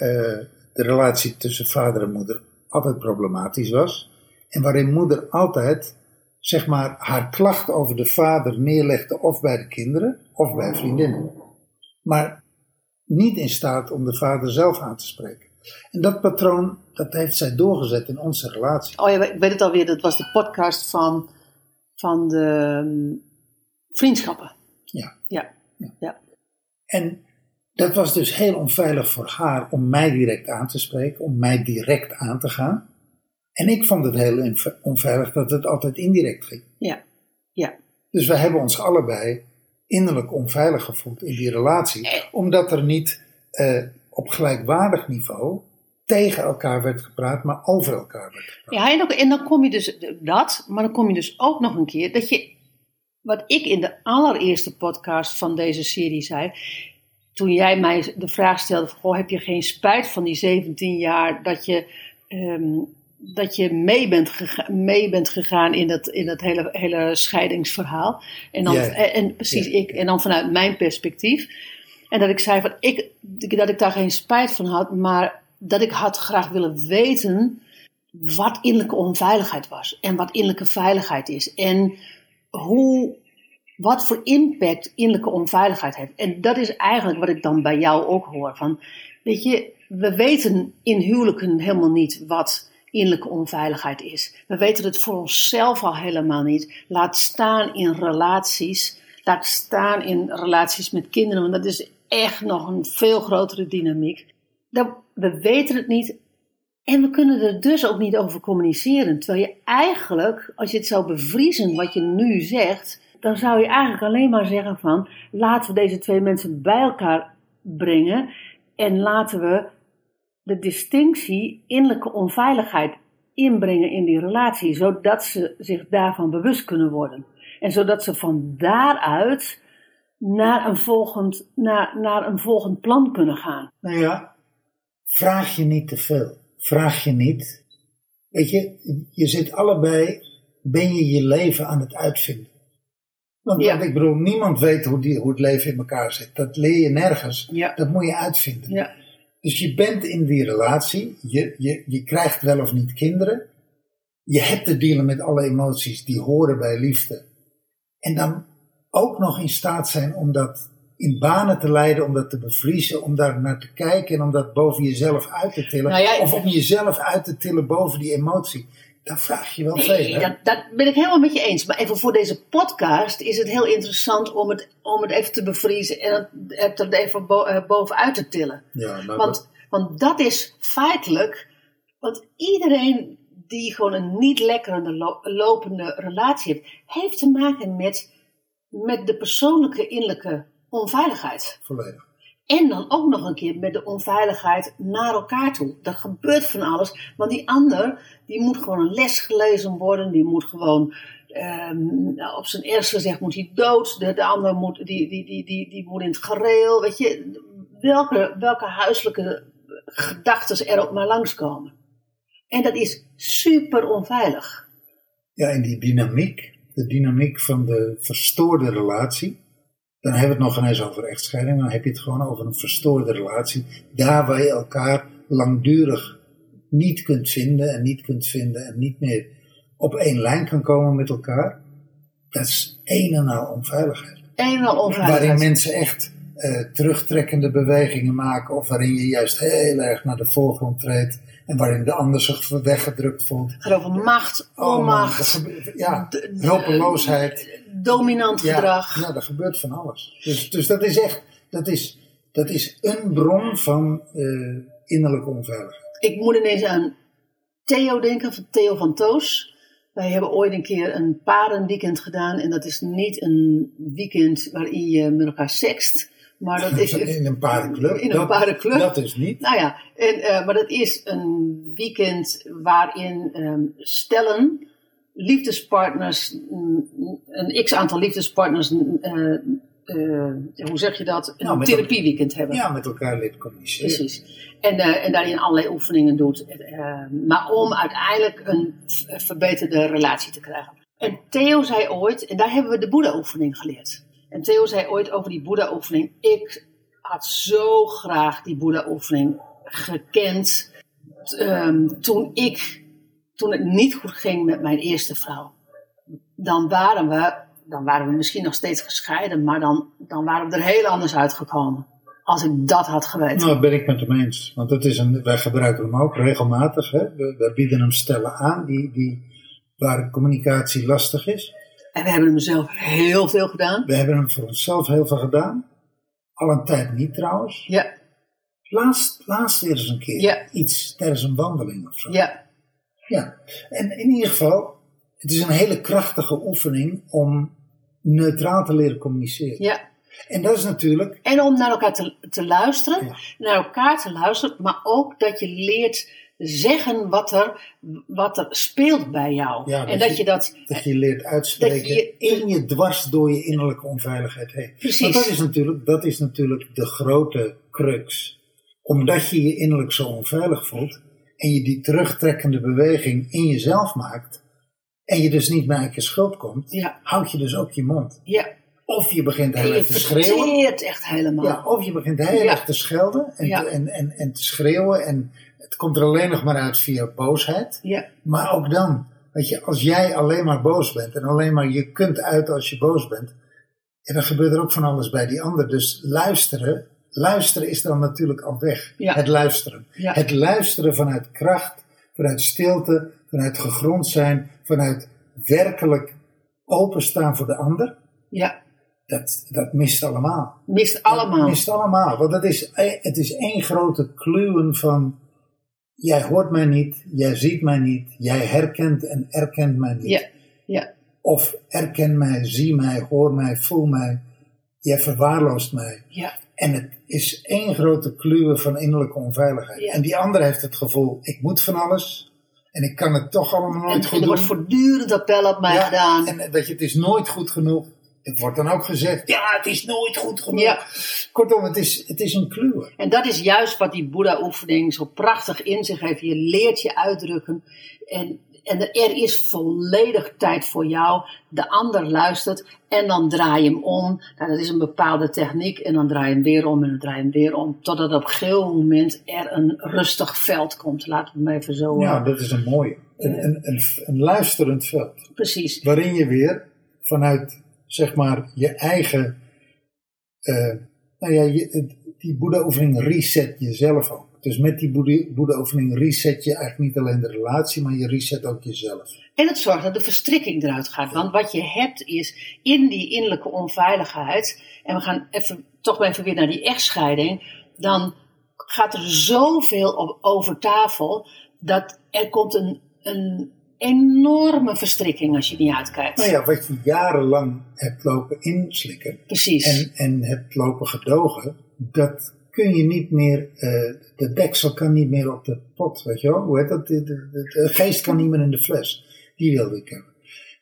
[SPEAKER 1] de relatie tussen vader en moeder altijd problematisch was. En waarin moeder altijd, zeg maar, haar klacht over de vader neerlegde of bij de kinderen of bij vriendinnen. Maar niet in staat om de vader zelf aan te spreken. En dat patroon, dat heeft zij doorgezet in onze relatie.
[SPEAKER 3] Oh ja, ik weet het alweer, dat was de podcast van, van de mm, vriendschappen.
[SPEAKER 1] Ja.
[SPEAKER 3] Ja, ja.
[SPEAKER 1] En dat was dus heel onveilig voor haar om mij direct aan te spreken, om mij direct aan te gaan. En ik vond het heel onveilig dat het altijd indirect ging.
[SPEAKER 3] ja, ja.
[SPEAKER 1] Dus we hebben ons allebei innerlijk onveilig gevoeld in die relatie, omdat er niet eh, op gelijkwaardig niveau tegen elkaar werd gepraat, maar over elkaar werd gepraat.
[SPEAKER 3] Ja, en, ook, en dan kom je dus dat, maar dan kom je dus ook nog een keer dat je, wat ik in de allereerste podcast van deze serie zei, toen jij mij de vraag stelde: van, goh, heb je geen spijt van die 17 jaar dat je, ehm, dat je mee, bent gega- mee bent gegaan in dat, in dat hele, hele scheidingsverhaal? En, dan, en, en precies, ik, en dan vanuit mijn perspectief. En dat ik zei van ik, dat ik daar geen spijt van had, maar dat ik had graag willen weten wat innerlijke onveiligheid was en wat innerlijke veiligheid is en hoe, wat voor impact innerlijke onveiligheid heeft. En dat is eigenlijk wat ik dan bij jou ook hoor. Van, weet je, we weten in huwelijken helemaal niet wat innerlijke onveiligheid is. We weten het voor onszelf al helemaal niet. Laat staan in relaties, laat staan in relaties met kinderen, want dat is echt nog een veel grotere dynamiek. We weten het niet en we kunnen er dus ook niet over communiceren. Terwijl je eigenlijk, als je het zou bevriezen wat je nu zegt, dan zou je eigenlijk alleen maar zeggen van laten we deze twee mensen bij elkaar brengen en laten we de distinctie innerlijke onveiligheid inbrengen in die relatie, zodat ze zich daarvan bewust kunnen worden. En zodat ze van daaruit naar een volgend, naar, naar een volgend plan kunnen gaan.
[SPEAKER 1] Nou ja, vraag je niet te veel. Vraag je niet. Weet je, je zit allebei, ben je je leven aan het uitvinden. Want,
[SPEAKER 3] Ja.
[SPEAKER 1] ik bedoel, niemand weet hoe, die, hoe het leven in elkaar zit. Dat leer je nergens.
[SPEAKER 3] Ja.
[SPEAKER 1] Dat moet je uitvinden.
[SPEAKER 3] Ja,
[SPEAKER 1] Dus je bent in die relatie, je, je, je krijgt wel of niet kinderen. Je hebt te dealen met alle emoties die horen bij liefde. En dan ook nog in staat zijn om dat in banen te leiden, om dat te bevriezen, om daar naar te kijken en om dat boven jezelf uit te tillen.
[SPEAKER 3] Nou ja,
[SPEAKER 1] of om jezelf uit te tillen boven die emotie. Daar vraag je wel veel.
[SPEAKER 3] Nee,
[SPEAKER 1] hè?
[SPEAKER 3] dat, dat ben ik helemaal met je eens. Maar even voor deze podcast is het heel interessant om het, om het even te bevriezen en het, er even eh, bovenuit te tillen.
[SPEAKER 1] Ja,
[SPEAKER 3] Want, want dat is feitelijk, want iedereen die gewoon een niet lekkere lo- lopende relatie heeft, heeft te maken met, met de persoonlijke innerlijke onveiligheid.
[SPEAKER 1] volledig.
[SPEAKER 3] En dan ook nog een keer met de onveiligheid naar elkaar toe. Er gebeurt van alles. Want die ander, die moet gewoon een les gelezen worden. Die moet gewoon, ehm, op zijn eerst gezegd, moet hij dood. De, de ander moet, die, die, die, die, die moet in het gereel. Weet je, welke, welke huiselijke gedachten er ook maar langskomen. En dat is super onveilig.
[SPEAKER 1] Ja, en die dynamiek, de dynamiek van de verstoorde relatie. Dan hebben we het nog ineens over echtscheiding, dan heb je het gewoon over een verstoorde relatie. Daar waar je elkaar langdurig niet kunt vinden en niet kunt vinden en niet meer op één lijn kan komen met elkaar. Dat is een en al onveiligheid.
[SPEAKER 3] Een en al onveiligheid.
[SPEAKER 1] Waarin mensen echt eh, terugtrekkende bewegingen maken of waarin je juist heel erg naar de voorgrond treedt en waarin de ander zich weggedrukt voelt.
[SPEAKER 3] Het gaat over macht,
[SPEAKER 1] Oh man,
[SPEAKER 3] onmacht,
[SPEAKER 1] gebeurt- ja, hulpeloosheid.
[SPEAKER 3] dominant
[SPEAKER 1] Ja,
[SPEAKER 3] gedrag.
[SPEAKER 1] ja, er gebeurt van alles. Dus, dus dat is echt, dat is, dat is een bron van eh, innerlijke onveiligheid.
[SPEAKER 3] Ik moet ineens aan Theo denken, van Theo van Toos. Wij hebben ooit een keer een parenweekend gedaan. En dat is niet een weekend waarin je met elkaar sext. Maar dat is...
[SPEAKER 1] In een paardenclub.
[SPEAKER 3] In een
[SPEAKER 1] dat,
[SPEAKER 3] paardenclub.
[SPEAKER 1] Dat is niet.
[SPEAKER 3] Nou ja, en, eh, maar dat is een weekend waarin ehm, stellen, liefdespartners, mm, een x aantal liefdespartners, mm, eh, eh, hoe zeg je dat, een
[SPEAKER 1] Nou,
[SPEAKER 3] therapieweekend hebben.
[SPEAKER 1] Ja, met elkaar leren communiceren.
[SPEAKER 3] Precies. En, en daarin allerlei oefeningen doet. eh, maar om uiteindelijk een verbeterde relatie te krijgen. En Theo zei ooit, en daar hebben we de Boeddha-oefening geleerd. En Theo zei ooit over die Boeddha-oefening. Ik had zo graag die Boeddha-oefening gekend. ehm, toen ik, toen het niet goed ging met mijn eerste vrouw. Dan waren we, dan waren we misschien nog steeds gescheiden, maar dan, dan waren we er heel anders uitgekomen. Als ik dat had geweten.
[SPEAKER 1] Nou, ben ik met hem eens. Want het is een, wij gebruiken hem ook regelmatig. Hè? We, we bieden hem stellen aan die, die, waar communicatie lastig is.
[SPEAKER 3] En we hebben hem zelf heel veel gedaan.
[SPEAKER 1] We hebben hem voor onszelf heel veel gedaan. Al een tijd niet trouwens.
[SPEAKER 3] Ja,
[SPEAKER 1] Laatst, laatst weer eens een keer.
[SPEAKER 3] Ja.
[SPEAKER 1] Iets tijdens een wandeling of zo.
[SPEAKER 3] ja,
[SPEAKER 1] Ja, en in ieder geval, het is een hele krachtige oefening om neutraal te leren communiceren.
[SPEAKER 3] ja.
[SPEAKER 1] En dat is natuurlijk,
[SPEAKER 3] En om naar elkaar te, te luisteren,
[SPEAKER 1] Ja.
[SPEAKER 3] naar elkaar te luisteren, maar ook dat je leert zeggen wat er, wat er speelt bij jou.
[SPEAKER 1] Ja,
[SPEAKER 3] en
[SPEAKER 1] dat
[SPEAKER 3] dat
[SPEAKER 1] je-
[SPEAKER 3] je dat,
[SPEAKER 1] dat je leert uitspreken
[SPEAKER 3] Dat je-
[SPEAKER 1] in je dwars door je innerlijke onveiligheid heen.
[SPEAKER 3] Precies.
[SPEAKER 1] Want dat is, natuurlijk, dat is natuurlijk de grote crux. Omdat je je innerlijk zo onveilig voelt en je die terugtrekkende beweging in jezelf maakt en je dus niet meer je schuld komt,
[SPEAKER 3] ja,
[SPEAKER 1] houd je dus ook je mond.
[SPEAKER 3] ja,
[SPEAKER 1] Of je begint heel erg te schreeuwen.
[SPEAKER 3] echt helemaal.
[SPEAKER 1] Ja, of je begint heel erg te schelden en, te, en, en, en te schreeuwen. En het komt er alleen nog maar uit via boosheid.
[SPEAKER 3] ja,
[SPEAKER 1] Maar ook dan, weet je, als jij alleen maar boos bent en alleen maar je kunt uit als je boos bent, ja, dan gebeurt er ook van alles bij die ander. Dus luisteren, luisteren is dan natuurlijk al weg.
[SPEAKER 3] Ja.
[SPEAKER 1] Het luisteren.
[SPEAKER 3] Ja.
[SPEAKER 1] Het luisteren vanuit kracht, vanuit stilte, vanuit gegrond zijn, vanuit werkelijk openstaan voor de ander.
[SPEAKER 3] ja,
[SPEAKER 1] Dat, dat mist allemaal.
[SPEAKER 3] mist allemaal.
[SPEAKER 1] Dat mist allemaal. Want het is, het is één grote kluwen van. Jij hoort mij niet, jij ziet mij niet, jij herkent en erkent mij niet.
[SPEAKER 3] Ja, ja,
[SPEAKER 1] Of erken mij, zie mij, hoor mij, voel mij. Jij verwaarloost mij.
[SPEAKER 3] ja,
[SPEAKER 1] En het is één grote kluwen van innerlijke onveiligheid.
[SPEAKER 3] Ja.
[SPEAKER 1] En die ander heeft het gevoel, ik moet van alles. En ik kan het toch allemaal
[SPEAKER 3] en,
[SPEAKER 1] nooit
[SPEAKER 3] en
[SPEAKER 1] goed
[SPEAKER 3] er wordt voortdurend appel op mij
[SPEAKER 1] Ja,
[SPEAKER 3] gedaan.
[SPEAKER 1] En dat je het is nooit goed genoeg. Het wordt dan ook gezegd, ja, het is nooit goed genoeg.
[SPEAKER 3] Ja.
[SPEAKER 1] Kortom, het is, het is een kluwen.
[SPEAKER 3] En dat is juist wat die Boeddha-oefening zo prachtig in zich heeft. Je leert je uitdrukken. En, en er is volledig tijd voor jou. De ander luistert en dan draai je hem om. Nou, dat is een bepaalde techniek. En dan draai je hem weer om en dan draai je hem weer om. Totdat op een gegeven moment er een rustig veld komt. Laten we hem even zo...
[SPEAKER 1] Ja,
[SPEAKER 3] eh,
[SPEAKER 1] dat is een mooie. Een, een, een, een luisterend veld.
[SPEAKER 3] precies.
[SPEAKER 1] Waarin je weer vanuit, zeg maar, je eigen. eh, nou ja, die Boeddha-oefening reset jezelf ook. Dus met die Boeddha-oefening reset je eigenlijk niet alleen de relatie, maar je reset ook jezelf.
[SPEAKER 3] En het zorgt dat de verstrikking eruit gaat. Want wat je hebt is in die innerlijke onveiligheid. En we gaan even, toch even weer naar die echtscheiding. Dan gaat er zoveel op, over tafel. Dat er komt een, een enorme verstrikking als je niet uitkijkt.
[SPEAKER 1] Nou ja, wat je jarenlang hebt lopen inslikken
[SPEAKER 3] Precies.
[SPEAKER 1] en, en hebt lopen gedogen, dat kun je niet meer, eh, de deksel kan niet meer op de pot, weet je wel? Hoe heet dat? De, de, de- de geest kan niet meer in de fles. Die wilde ik hebben.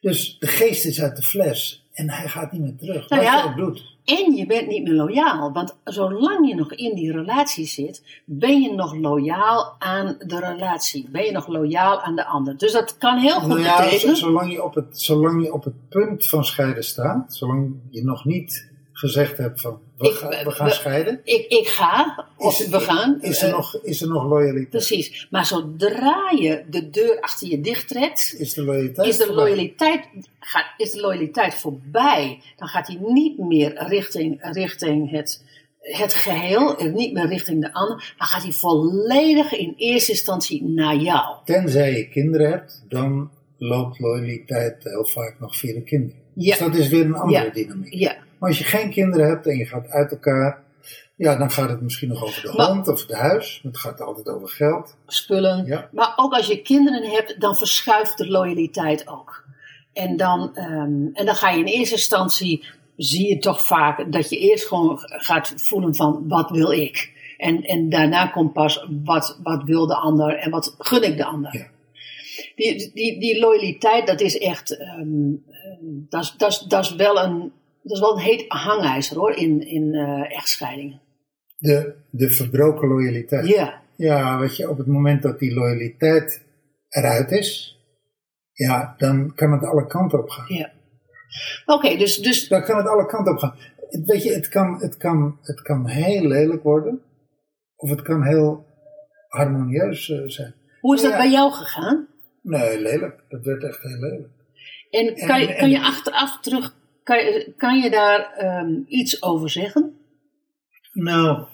[SPEAKER 1] Dus de geest is uit de fles en hij gaat niet meer terug.
[SPEAKER 3] Nou
[SPEAKER 1] wat
[SPEAKER 3] ja,
[SPEAKER 1] je ook doet.
[SPEAKER 3] En je bent niet meer loyaal. Want zolang je nog in die relatie zit, ben je nog loyaal aan de relatie. Ben je nog loyaal aan de ander. Dus dat kan heel goed
[SPEAKER 1] Nou ja,
[SPEAKER 3] betekenen.
[SPEAKER 1] z- zolang, je op het, zolang je op het punt van scheiden staat, zolang je nog niet gezegd hebt van we,
[SPEAKER 3] Ik-
[SPEAKER 1] gaan, we gaan
[SPEAKER 3] we-
[SPEAKER 1] scheiden,
[SPEAKER 3] Ik, ik ga, of
[SPEAKER 1] is,
[SPEAKER 3] we gaan.
[SPEAKER 1] is, er
[SPEAKER 3] eh,
[SPEAKER 1] nog, is er nog loyaliteit?
[SPEAKER 3] Precies. Maar zodra je de deur achter je dicht trekt,
[SPEAKER 1] Is de loyaliteit
[SPEAKER 3] is de
[SPEAKER 1] voorbij?
[SPEAKER 3] loyaliteit, gaat, is de loyaliteit voorbij. Dan gaat hij niet meer richting, richting het, het geheel, niet meer richting de ander. Dan gaat hij volledig in eerste instantie naar jou.
[SPEAKER 1] Tenzij je kinderen hebt, dan loopt loyaliteit heel vaak nog via de kinderen.
[SPEAKER 3] Ja.
[SPEAKER 1] Dus dat is weer een andere
[SPEAKER 3] Ja.
[SPEAKER 1] dynamiek.
[SPEAKER 3] Ja,
[SPEAKER 1] Maar als je geen kinderen hebt en je gaat uit elkaar, ja, dan gaat het misschien nog over de
[SPEAKER 3] Maar-
[SPEAKER 1] hond of het huis. Het gaat altijd over geld.
[SPEAKER 3] spullen.
[SPEAKER 1] Ja.
[SPEAKER 3] Maar ook als je kinderen hebt, dan verschuift de loyaliteit ook. En dan, ehm, en dan ga je in eerste instantie, zie je toch vaak dat je eerst gewoon gaat voelen van wat wil ik. En, en daarna komt pas wat, wat wil de ander en wat gun ik de ander.
[SPEAKER 1] Ja.
[SPEAKER 3] Die, die, die loyaliteit, dat is echt, ehm, dat, is, dat, is, wel een, dat is wel een heet hangijzer hoor, in, in eh, echtscheidingen.
[SPEAKER 1] De, de verbroken loyaliteit.
[SPEAKER 3] Ja,
[SPEAKER 1] Ja, weet je, op het moment dat die loyaliteit eruit is, ja, dan kan het alle kanten op gaan.
[SPEAKER 3] ja. Oké, dus, dus
[SPEAKER 1] Dan kan het alle kanten op gaan. Weet je, het kan, het kan, het kan heel lelijk worden, of het kan heel harmonieus eh, zijn.
[SPEAKER 3] hoe is dat
[SPEAKER 1] Ja.
[SPEAKER 3] bij jou gegaan?
[SPEAKER 1] Nee, lelijk. Dat werd echt heel lelijk.
[SPEAKER 3] En kan je, kan je achteraf terug, kan je, kan je daar ehm, iets over zeggen?
[SPEAKER 1] Nou,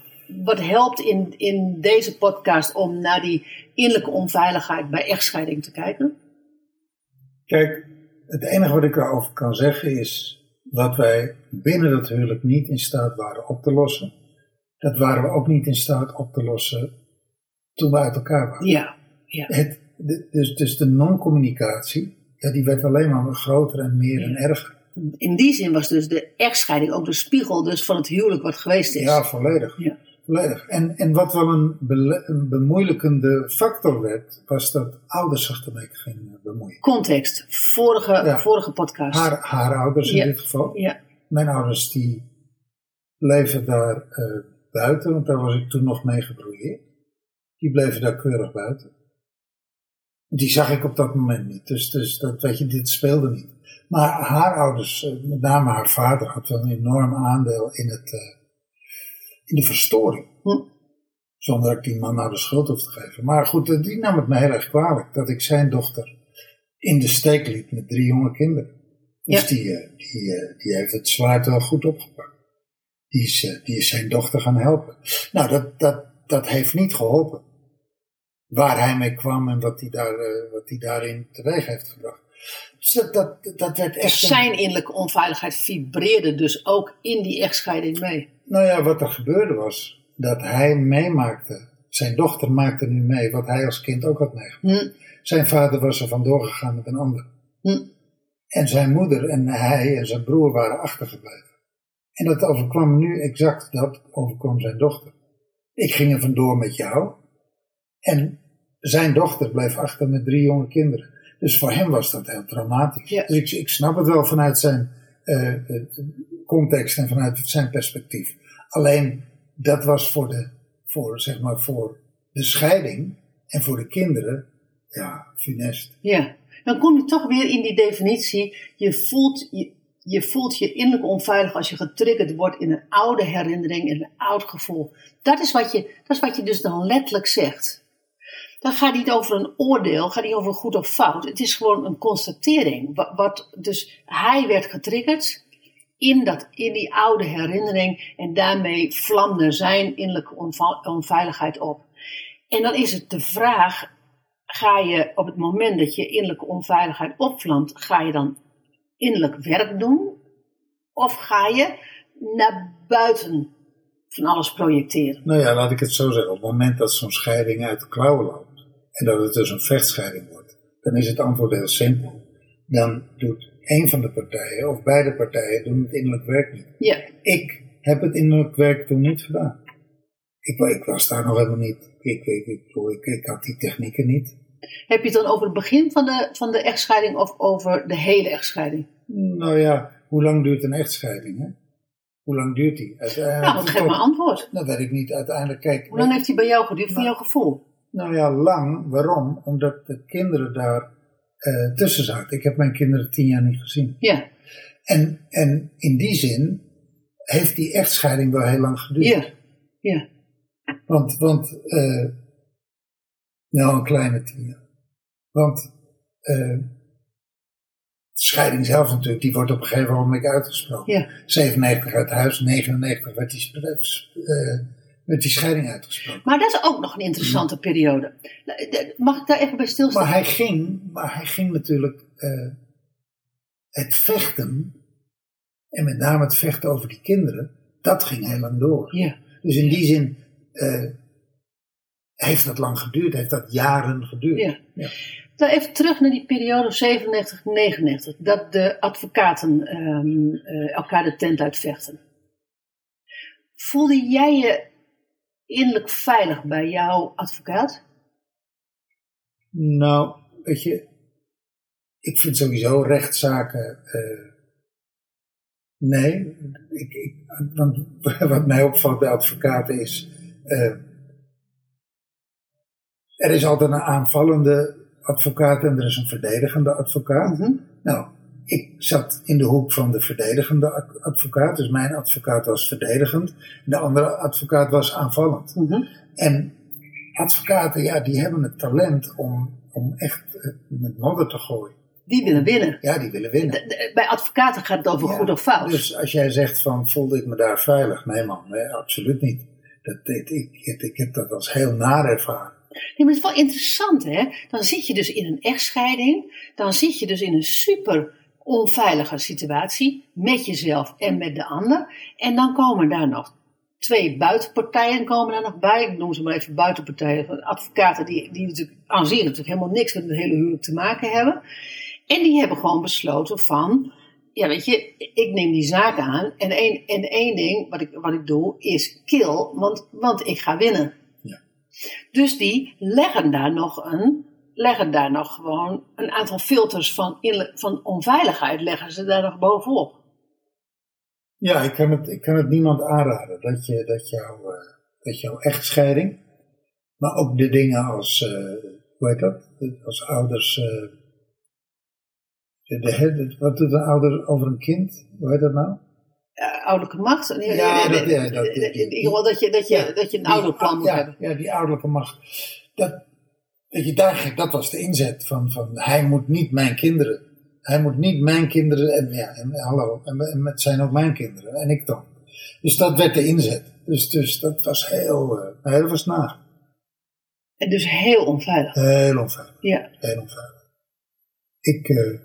[SPEAKER 3] Wat helpt in, in deze podcast om naar die innerlijke onveiligheid bij echtscheiding te kijken?
[SPEAKER 1] kijk, het enige wat ik daarover kan zeggen is wat wij binnen dat huwelijk niet in staat waren op te lossen. Dat waren we ook niet in staat op te lossen toen we uit elkaar waren.
[SPEAKER 3] Ja, ja,
[SPEAKER 1] Het, de- dus, dus de non-communicatie, ja, die werd alleen maar groter en meer en erger.
[SPEAKER 3] In die zin was dus de echtscheiding ook de spiegel dus van het huwelijk wat geweest is.
[SPEAKER 1] Ja, volledig.
[SPEAKER 3] Ja.
[SPEAKER 1] volledig. En, en wat wel een, bemoeilijkende factor werd, was dat ouders zich ermee gingen bemoeien.
[SPEAKER 3] Context, vorige,
[SPEAKER 1] Ja.
[SPEAKER 3] vorige podcast.
[SPEAKER 1] Haar, haar ouders in dit geval.
[SPEAKER 3] Ja,
[SPEAKER 1] Mijn ouders die bleven daar eh, buiten, want daar was ik toen nog mee gebrouilleerd. Die bleven daar keurig buiten. Die zag ik op dat moment niet, dus, dus dat, weet je, dit speelde niet. Maar haar ouders, eh, met name haar vader, had wel een enorm aandeel in, het, eh, in de verstoring.
[SPEAKER 3] Hm.
[SPEAKER 1] Zonder dat ik die man nou de schuld hoef te geven. Maar goed, eh, die nam het me heel erg kwalijk dat ik zijn dochter in de steek liet met drie jonge kinderen. Dus
[SPEAKER 3] Ja.
[SPEAKER 1] die, die, die heeft het zwaard wel goed opgepakt. Die is, die is zijn dochter gaan helpen. Nou, dat, dat, dat heeft niet geholpen. Waar hij mee kwam en wat hij, daar, eh, wat hij daarin teweeg heeft gebracht. Dus dat, dat, dat werd echt. een-
[SPEAKER 3] zijn innerlijke onveiligheid vibreerde dus ook in die echtscheiding mee.
[SPEAKER 1] Nou ja, wat er gebeurde was dat hij meemaakte. Zijn dochter maakte nu mee wat hij als kind ook had meegemaakt.
[SPEAKER 3] Hm,
[SPEAKER 1] Zijn vader was er vandoor gegaan met een ander.
[SPEAKER 3] hm,
[SPEAKER 1] En zijn moeder en hij en zijn broer waren achtergebleven. En dat overkwam nu exact, dat overkwam zijn dochter. Ik ging er vandoor met jou. En zijn dochter bleef achter met drie jonge kinderen. Dus voor hem was dat heel traumatisch.
[SPEAKER 3] Ja.
[SPEAKER 1] Dus ik, ik snap het wel vanuit zijn eh, eh, context en vanuit zijn perspectief. Alleen dat was voor de, voor, zeg maar, voor de scheiding en voor de kinderen, ja, funest.
[SPEAKER 3] Ja, dan kom je toch weer in die definitie. Je voelt je, je voelt je innerlijk onveilig als je getriggerd wordt in een oude herinnering, in een oud gevoel. Dat is wat je, dat is wat je dus dan letterlijk zegt. Dan gaat niet over een oordeel, gaat niet over goed of fout. Het is gewoon een constatering. Wat, dus hij werd getriggerd in, dat, in die oude herinnering en daarmee vlamde zijn innerlijke onveiligheid op. En dan is het de vraag, ga je op het moment dat je innerlijke onveiligheid opvlamt, ga je dan innerlijk werk doen? Of ga je naar buiten van alles projecteren?
[SPEAKER 1] Nou ja, laat ik het zo zeggen. Op het moment dat zo'n scheiding uit de klauwen loopt en dat het dus een vechtscheiding wordt, dan is het antwoord heel simpel. Dan doet één van de partijen of beide partijen doen het innerlijk werk niet.
[SPEAKER 3] Ja,
[SPEAKER 1] Ik heb het innerlijk werk toen niet gedaan. Ik, ik was daar nog helemaal niet. Ik, ik, ik, ik, ik had die technieken niet.
[SPEAKER 3] heb je het dan over het begin van de, van de echtscheiding of over de hele echtscheiding?
[SPEAKER 1] Nou ja, hoe lang duurt een echtscheiding? Hè? Hoe lang duurt die? Uiteindelijk-
[SPEAKER 3] Nou, geef maar antwoord.
[SPEAKER 1] Dat weet ik niet. Uiteindelijk, kijk.
[SPEAKER 3] Hoe lang heeft die bij jou geduurd, voor
[SPEAKER 1] Nou.
[SPEAKER 3] jouw gevoel?
[SPEAKER 1] Nou ja, lang. Waarom? Omdat de kinderen daar eh, tussen zaten. Ik heb mijn kinderen tien jaar niet gezien.
[SPEAKER 3] Ja,
[SPEAKER 1] En, en in die zin heeft die echtscheiding wel heel lang geduurd.
[SPEAKER 3] ja, ja.
[SPEAKER 1] Want, want eh, nou een kleine tien jaar. Want eh, de scheiding zelf natuurlijk, die wordt op een gegeven moment uitgesproken.
[SPEAKER 3] Ja.
[SPEAKER 1] 97 uit huis, 99 werd die, werd die scheiding uitgesproken.
[SPEAKER 3] Maar dat is ook nog een interessante periode. Mag ik daar even bij stilstaan?
[SPEAKER 1] Maar hij ging, maar hij ging natuurlijk eh, het vechten, en met name het vechten over die kinderen, dat ging heel lang door.
[SPEAKER 3] Ja,
[SPEAKER 1] Dus in die zin eh, heeft dat lang geduurd, heeft dat jaren geduurd.
[SPEAKER 3] ja.
[SPEAKER 1] Ja.
[SPEAKER 3] Dan even terug naar die periode 97, 99. Dat de advocaten ehm, eh, elkaar de tent uitvechten. Voelde jij je innerlijk veilig bij jouw advocaat?
[SPEAKER 1] Nou, weet je, ik vind sowieso rechtszaken. eh, nee, ik, ik, want wat mij opvalt bij advocaten is. eh, er is altijd een aanvallende advocaat en er is een verdedigende advocaat.
[SPEAKER 3] Mhm.
[SPEAKER 1] Nou, ik zat in de hoek van de verdedigende ad- advocaat, dus mijn advocaat was verdedigend. De andere advocaat was aanvallend.
[SPEAKER 3] Mhm.
[SPEAKER 1] En advocaten, ja, die hebben het talent om, om echt eh, met modder te gooien.
[SPEAKER 3] Die willen winnen.
[SPEAKER 1] Ja, die willen winnen.
[SPEAKER 3] De- de- bij advocaten gaat het over
[SPEAKER 1] Ja,
[SPEAKER 3] goed of fout.
[SPEAKER 1] Dus als jij zegt van, voelde ik me daar veilig? Nee man, nee, absoluut niet. Dat, ik, ik, ik, ik heb dat als heel naar ervaren.
[SPEAKER 3] Nee, maar het is wel interessant, hè? Dan zit je dus in een echtscheiding. Dan zit je dus in een super onveilige situatie. Met jezelf en met de ander. En dan komen daar nog twee buitenpartijen komen daar nog bij. Ik noem ze maar even buitenpartijen. Advocaten die, die natuurlijk aan zich natuurlijk helemaal niks met het hele huwelijk te maken hebben. En die hebben gewoon besloten van... ja, weet je, ik neem die zaak aan. En één, en één ding wat ik, wat ik doe is kill, want, want ik ga winnen.
[SPEAKER 1] Ja.
[SPEAKER 3] Dus die leggen daar nog een, leggen daar nog gewoon een aantal filters van, van onveiligheid, leggen ze daar nog bovenop.
[SPEAKER 1] Ja, ik kan het, ik kan het niemand aanraden dat, je, dat, jouw, eh, dat jouw echtscheiding, maar ook de dingen als, eh, hoe heet dat, als ouders, eh, de, wat doet een ouder over een kind, hoe heet dat nou?
[SPEAKER 3] Ouderlijke macht.
[SPEAKER 1] Ja, dat- ja, dat-
[SPEAKER 3] geval dat je, dat je,
[SPEAKER 1] Ja,
[SPEAKER 3] dat je een ouderplan moet
[SPEAKER 1] ja,
[SPEAKER 3] hebben.
[SPEAKER 1] Ja, die ouderlijke macht. Dat, dat, je daar, dat was de inzet van, van hij moet niet mijn kinderen. Hij moet niet mijn kinderen, en ja, en, hallo, en, en het zijn ook mijn kinderen, en ik dan. Dus dat werd de inzet. Dus, dus dat was heel, dat was na.
[SPEAKER 3] En dus heel onveilig.
[SPEAKER 1] Heel onveilig,
[SPEAKER 3] Ja.
[SPEAKER 1] heel onveilig. Ik, eh,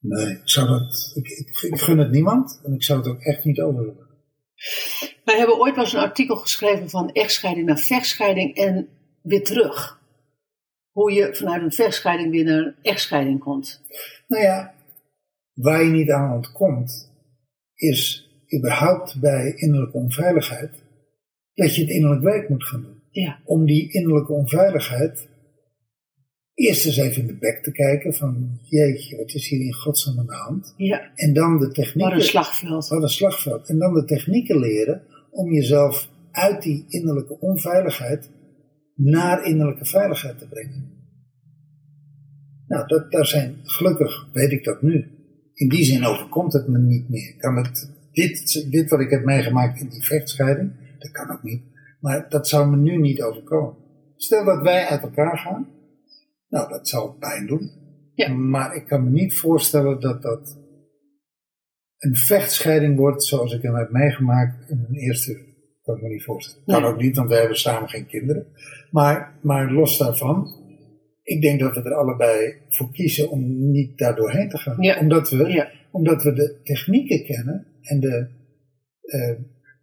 [SPEAKER 1] nee, ik zou dat, ik, ik, ik gun het niemand, en ik zou het ook echt niet over willen.
[SPEAKER 3] Wij hebben ooit wel eens een artikel geschreven van echtscheiding naar vechtscheiding en weer terug. Hoe je vanuit een vechtscheiding weer naar een echtscheiding komt.
[SPEAKER 1] Nou ja, waar je niet aan ontkomt, is überhaupt bij innerlijke onveiligheid dat je het innerlijk werk moet gaan doen.
[SPEAKER 3] Ja.
[SPEAKER 1] Om die innerlijke onveiligheid eerst eens even in de bek te kijken van jeetje, wat is hier in godsnaam aan de hand?
[SPEAKER 3] Ja.
[SPEAKER 1] En dan de technieken...
[SPEAKER 3] Wat een slagveld.
[SPEAKER 1] Wat een slagveld. En dan de technieken leren om jezelf uit die innerlijke onveiligheid naar innerlijke veiligheid te brengen. Nou, dat, daar zijn, gelukkig weet ik dat nu. In die zin overkomt het me niet meer. Kan het, dit, dit wat ik heb meegemaakt in die vechtscheiding, dat kan ook niet. Maar dat zou me nu niet overkomen. Stel dat wij uit elkaar gaan, nou, dat zal pijn doen.
[SPEAKER 3] Ja.
[SPEAKER 1] Maar ik kan me niet voorstellen dat dat een vechtscheiding wordt zoals ik hem heb meegemaakt in mijn eerste. Kan ik me niet voorstellen. Kan
[SPEAKER 3] Nee.
[SPEAKER 1] ook niet, want we hebben samen geen kinderen. Maar, maar los daarvan, ik denk dat we er allebei voor kiezen om niet daar doorheen te gaan.
[SPEAKER 3] Ja.
[SPEAKER 1] Omdat, we,
[SPEAKER 3] Ja.
[SPEAKER 1] omdat we de technieken kennen en de, eh,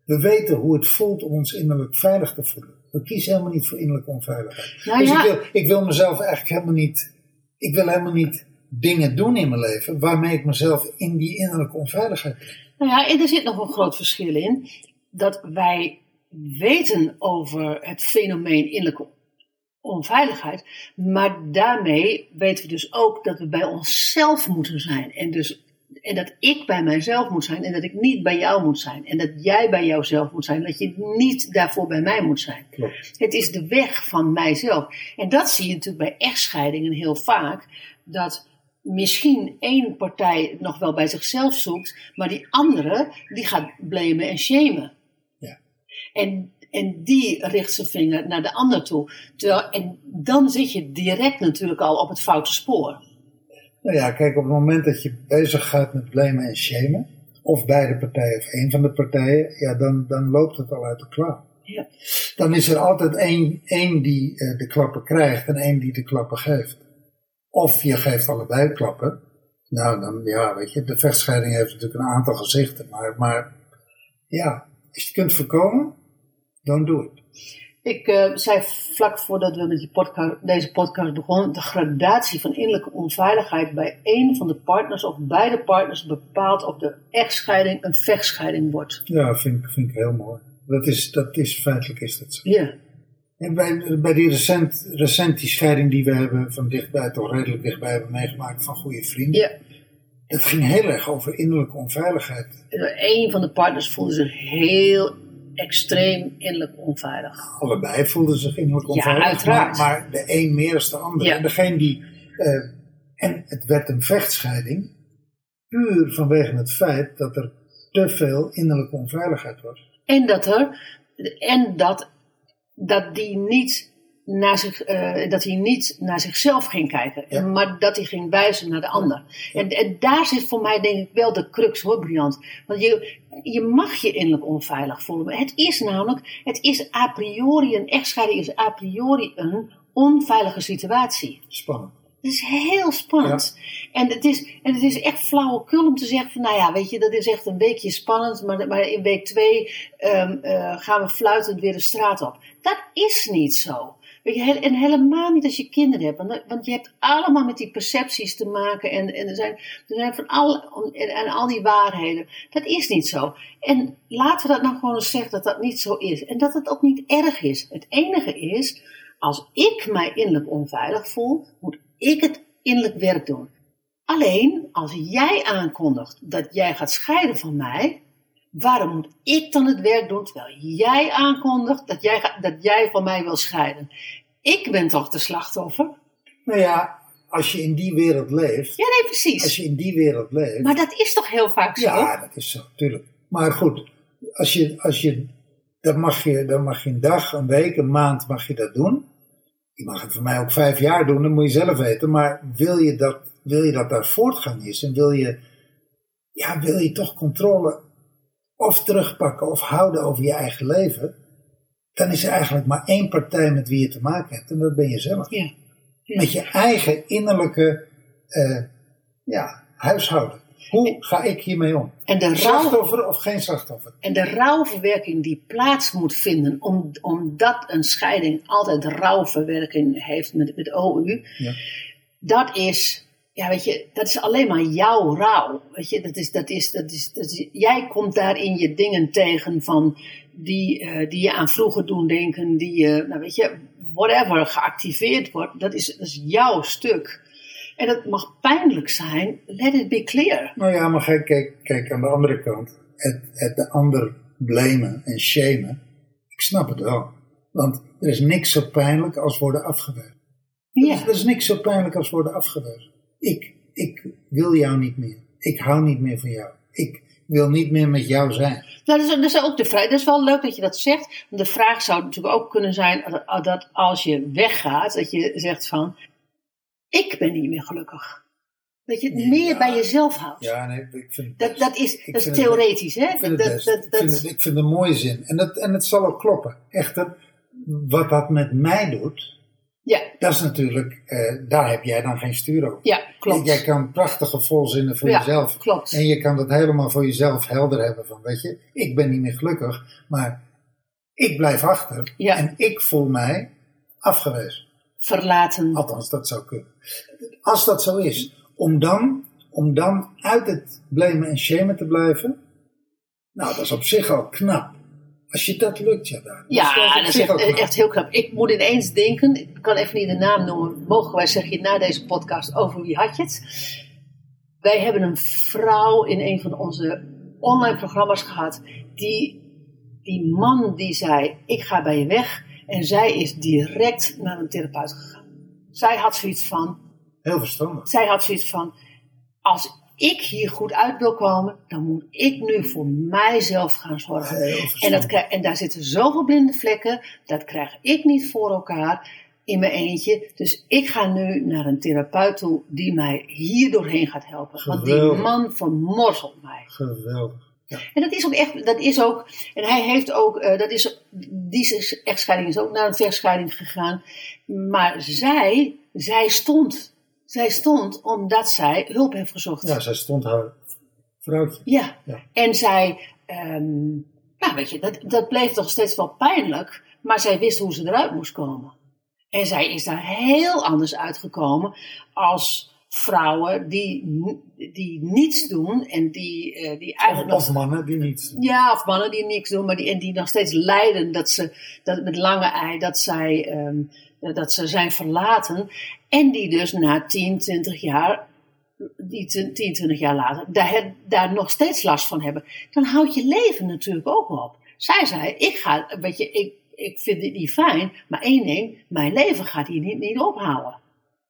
[SPEAKER 1] we weten hoe het voelt om ons innerlijk veilig te voelen. We kiezen helemaal niet voor innerlijke onveiligheid.
[SPEAKER 3] Nou
[SPEAKER 1] dus
[SPEAKER 3] ja.
[SPEAKER 1] ik, wil, ik wil mezelf eigenlijk helemaal niet, ik wil helemaal niet dingen doen in mijn leven waarmee ik mezelf in die innerlijke onveiligheid.
[SPEAKER 3] Nou ja, en er zit nog een groot verschil in. Dat wij weten over het fenomeen innerlijke onveiligheid. Maar daarmee weten we dus ook dat we bij onszelf moeten zijn. En, dus, en dat ik bij mijzelf moet zijn en dat ik niet bij jou moet zijn. En dat jij bij jouzelf moet zijn. Dat je niet daarvoor bij mij moet zijn.
[SPEAKER 1] Klopt.
[SPEAKER 3] Het is de weg van mijzelf. En dat zie je natuurlijk bij echtscheidingen heel vaak. Dat misschien één partij het nog wel bij zichzelf zoekt, maar die andere die gaat blamen en shamen. En, en die richt zijn vinger naar de ander toe. Terwijl, en dan zit je direct natuurlijk al op het foute spoor.
[SPEAKER 1] Nou ja, kijk, op het moment dat je bezig gaat met blamen en shamen, of beide partijen of één van de partijen, ja, dan, dan loopt het al uit de klauw.
[SPEAKER 3] Ja.
[SPEAKER 1] Dan is er altijd één, één die eh, de klappen krijgt en één die de klappen geeft. Of je geeft allebei klappen. Nou, dan ja, weet je, de vechtscheiding heeft natuurlijk een aantal gezichten, maar, maar ja, als je het kunt voorkomen, don't do it.
[SPEAKER 3] Ik eh, zei vlak voordat we met die podcast, deze podcast begonnen, de gradatie van innerlijke onveiligheid bij één van de partners of beide partners bepaalt of de echtscheiding een vechtscheiding wordt.
[SPEAKER 1] Ja, vind, ik- vind ik heel mooi. Dat is, dat is feitelijk is dat zo.
[SPEAKER 3] Ja,
[SPEAKER 1] En bij, bij die recent, recent die scheiding die we hebben van dichtbij, toch redelijk dichtbij hebben meegemaakt van goede vrienden.
[SPEAKER 3] ja.
[SPEAKER 1] Dat ging heel erg over innerlijke onveiligheid.
[SPEAKER 3] Een van de partners voelde zich heel extreem innerlijk onveilig.
[SPEAKER 1] Allebei voelden zich innerlijk
[SPEAKER 3] Ja,
[SPEAKER 1] onveilig.
[SPEAKER 3] uiteraard.
[SPEAKER 1] Maar, maar de een meer dan de ander.
[SPEAKER 3] Ja.
[SPEAKER 1] En degene die. eh, en het werd een vechtscheiding. Puur vanwege het feit dat er te veel innerlijke onveiligheid was.
[SPEAKER 3] En dat er, en dat, dat die niet naar zich, eh, dat hij niet naar zichzelf ging kijken,
[SPEAKER 1] Ja.
[SPEAKER 3] maar dat hij ging wijzen naar de ander. En, en daar zit voor mij denk ik wel de crux hoor, Briant. Want je, je mag je innerlijk onveilig voelen. Maar het is namelijk, het is a priori, een echtscheiding is a priori een onveilige situatie.
[SPEAKER 1] Spannend.
[SPEAKER 3] Het is heel spannend. En, het is, en het is echt flauwekul om te zeggen van, nou ja, weet je, dat is echt een weekje spannend, maar, maar in week twee ehm, eh, gaan we fluitend weer de straat op. Dat is niet zo. En helemaal niet als je kinderen hebt. Want, want je hebt allemaal met die percepties te maken. En, en er zijn, er zijn van al, en, en al die waarheden. Dat is niet zo. En laten we dat nou gewoon eens zeggen dat dat niet zo is. En dat het ook niet erg is. Het enige is, als ik mij innerlijk onveilig voel, moet ik het innerlijk werk doen. Alleen als jij aankondigt dat jij gaat scheiden van mij, waarom moet ik dan het werk doen terwijl jij aankondigt dat jij, dat jij van mij wil scheiden? Ik ben toch de slachtoffer?
[SPEAKER 1] Nou ja, als je in die wereld leeft,
[SPEAKER 3] Ja, nee,
[SPEAKER 1] als
[SPEAKER 3] precies.
[SPEAKER 1] je in die wereld leeft,
[SPEAKER 3] Maar dat is toch heel vaak zo?
[SPEAKER 1] ja, dat is zo, natuurlijk. Maar goed, als je, als je, dan mag je, dan mag je een dag, een week, een maand mag je dat doen. Je mag het voor mij ook vijf jaar doen, dat moet je zelf weten. Maar wil je dat, wil je dat daar voortgang is en wil je, ja, wil je toch controle of terugpakken of houden over je eigen leven, dan is er eigenlijk maar één partij met wie je te maken hebt en dat ben je zelf.
[SPEAKER 3] Ja. Ja.
[SPEAKER 1] Met je eigen innerlijke eh, ja, huishouden. Hoe ga ik hiermee om?
[SPEAKER 3] En de rouw,
[SPEAKER 1] Slachtoffer of geen slachtoffer?
[SPEAKER 3] En de rouwverwerking die plaats moet vinden, om, omdat een scheiding altijd rouwverwerking heeft met, met OU,
[SPEAKER 1] Ja.
[SPEAKER 3] dat is, ja, weet je, dat is alleen maar jouw rouw. Weet je, dat is, dat is, dat is, dat is, jij komt daarin je dingen tegen van die, eh, die je aan vroeger doen denken, die je, nou weet je, whatever geactiveerd wordt, dat is, dat is jouw stuk. En dat mag pijnlijk zijn, let it be clear.
[SPEAKER 1] Nou ja, maar kijk, kijk, kijk aan de andere kant. Het, het de ander blamen en shamen. Ik snap het wel. Want er is niks zo pijnlijk als worden afgewezen.
[SPEAKER 3] Ja.
[SPEAKER 1] Er is niks zo pijnlijk als worden afgewezen. Ik, ik wil jou niet meer. Ik hou niet meer van jou. Ik wil niet meer met jou zijn.
[SPEAKER 3] Nou, dat, is, dat is ook de vraag. Dat is wel leuk dat je dat zegt. De vraag zou natuurlijk ook kunnen zijn dat- dat als je weggaat, dat je zegt van, ik ben niet meer gelukkig. Dat je het
[SPEAKER 1] Ja.
[SPEAKER 3] meer bij jezelf houdt.
[SPEAKER 1] Ja, nee, ik vind
[SPEAKER 3] Dat, dat is, dat is theoretisch, hè?
[SPEAKER 1] Ik vind
[SPEAKER 3] Dat, dat,
[SPEAKER 1] ik,
[SPEAKER 3] dat,
[SPEAKER 1] vind het, ik vind het een mooie zin. En, dat, en het zal ook kloppen. Echter, wat dat met mij doet,
[SPEAKER 3] ja,
[SPEAKER 1] dat is natuurlijk, eh, daar heb jij dan geen stuur over.
[SPEAKER 3] ja, klopt.
[SPEAKER 1] Jij kan prachtige volzinnen voor
[SPEAKER 3] Ja,
[SPEAKER 1] jezelf.
[SPEAKER 3] klopt.
[SPEAKER 1] En je kan dat helemaal voor jezelf helder hebben van, weet je, ik ben niet meer gelukkig, maar ik blijf achter
[SPEAKER 3] Ja.
[SPEAKER 1] en ik voel mij afgewezen.
[SPEAKER 3] Verlaten.
[SPEAKER 1] Althans, dat zou kunnen. Als dat zo is, om dan, om dan uit het blamen en shamen te blijven, nou, dat is op zich al knap. Als je dat lukt, ja, dan.
[SPEAKER 3] Ja, dat is echt,
[SPEAKER 1] knap.
[SPEAKER 3] echt heel knap. Ik moet ineens denken, ik kan even niet de naam noemen, mogelijk zeg je na deze podcast over wie had je het. Wij hebben een vrouw in een van onze online programma's gehad, die, die man die zei, ik ga bij je weg. En zij is direct naar een therapeut gegaan. Zij had zoiets van,
[SPEAKER 1] Heel verstandig.
[SPEAKER 3] zij had zoiets van, als ik hier goed uit wil komen, dan moet ik nu voor mijzelf gaan zorgen. En, dat krijg, en daar zitten zoveel blinde vlekken, dat krijg ik niet voor elkaar in mijn eentje. Dus ik ga nu naar een therapeut toe die mij hier doorheen gaat helpen. Want die man vermorzelt mij.
[SPEAKER 1] Geweldig. Ja.
[SPEAKER 3] En dat is ook echt, dat is ook, en hij heeft ook, eh, dat is, die echtscheiding is ook naar een vechtscheiding gegaan. Maar zij, zij stond, zij stond omdat zij hulp heeft gezocht.
[SPEAKER 1] ja, zij stond haar vrouwtje.
[SPEAKER 3] Ja.
[SPEAKER 1] Ja.
[SPEAKER 3] En zij, ehm, nou weet je, dat, dat bleef toch steeds wel pijnlijk, maar zij wist hoe ze eruit moest komen. En zij is daar heel anders uitgekomen als vrouwen die, die niets doen en die, eh, die
[SPEAKER 1] Of,
[SPEAKER 3] eigenlijk nog
[SPEAKER 1] of mannen die niet.
[SPEAKER 3] ja, of mannen die niks doen, maar die, en die nog steeds lijden dat ze, dat met lange ei, dat zij, ehm, dat ze zijn verlaten. En die dus na 10, 20 jaar, die 10, 20 jaar later, daar, daar nog steeds last van hebben. Dan houdt je leven natuurlijk ook op. Zij zei, ik ga, weet je, ik, ik vind dit niet fijn, maar één ding, mijn leven gaat hier niet, niet ophouden.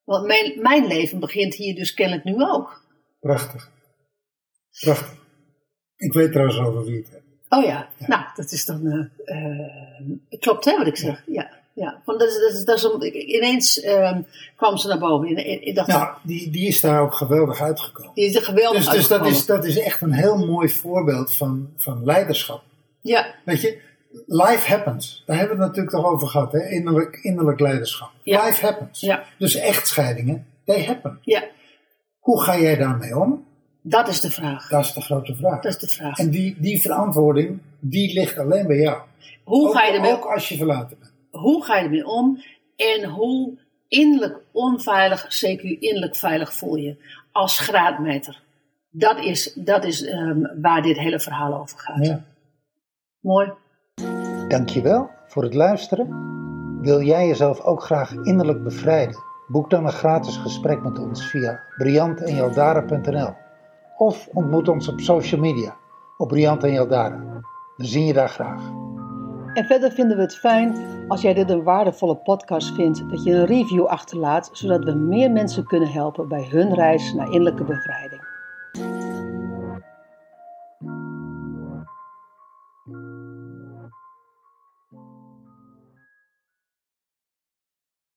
[SPEAKER 3] Want mijn, mijn leven begint hier dus kennelijk nu ook.
[SPEAKER 1] Prachtig. Prachtig. Ik weet trouwens over wie het hebt.
[SPEAKER 3] Oh ja, nou, dat is dan. eh, eh, klopt, hè, wat ik zeg? Ja, ja. Van, dat is, dat is, dat is een- ineens ehm, kwam ze naar boven. En, en- ik dacht,
[SPEAKER 1] Nou, die, die is daar ook geweldig uitgekomen.
[SPEAKER 3] die is er geweldig
[SPEAKER 1] Dus, dus dat, is, dat is echt een heel mooi voorbeeld van, van leiderschap.
[SPEAKER 3] Ja,
[SPEAKER 1] Weet je, life happens. Daar hebben we het natuurlijk toch over gehad, hè? Innerlijk, innerlijk leiderschap.
[SPEAKER 3] Ja.
[SPEAKER 1] Life happens.
[SPEAKER 3] Ja.
[SPEAKER 1] Dus echtscheidingen, they happen.
[SPEAKER 3] ja,
[SPEAKER 1] Hoe ga jij daarmee om?
[SPEAKER 3] dat is de vraag.
[SPEAKER 1] Dat is de grote vraag.
[SPEAKER 3] Dat is de vraag.
[SPEAKER 1] En die, die verantwoording, die ligt alleen bij jou.
[SPEAKER 3] Hoe
[SPEAKER 1] ook,
[SPEAKER 3] ga, je ermee,
[SPEAKER 1] ook als je verlaten bent.
[SPEAKER 3] Hoe ga je ermee om? En hoe innerlijk onveilig, CQ innerlijk veilig voel je als graadmeter. Dat is, dat is ehm, waar dit hele verhaal over gaat.
[SPEAKER 1] Ja.
[SPEAKER 3] Mooi.
[SPEAKER 1] Dankjewel voor het luisteren. Wil jij jezelf ook graag innerlijk bevrijden? Boek dan een gratis gesprek met ons via briantenjaldara.nl of ontmoet ons op social media op Briant en Jaldara. We zien je daar graag.
[SPEAKER 3] En verder vinden we het fijn als jij dit een waardevolle podcast vindt, dat je een review achterlaat, zodat we meer mensen kunnen helpen bij hun reis naar innerlijke bevrijding.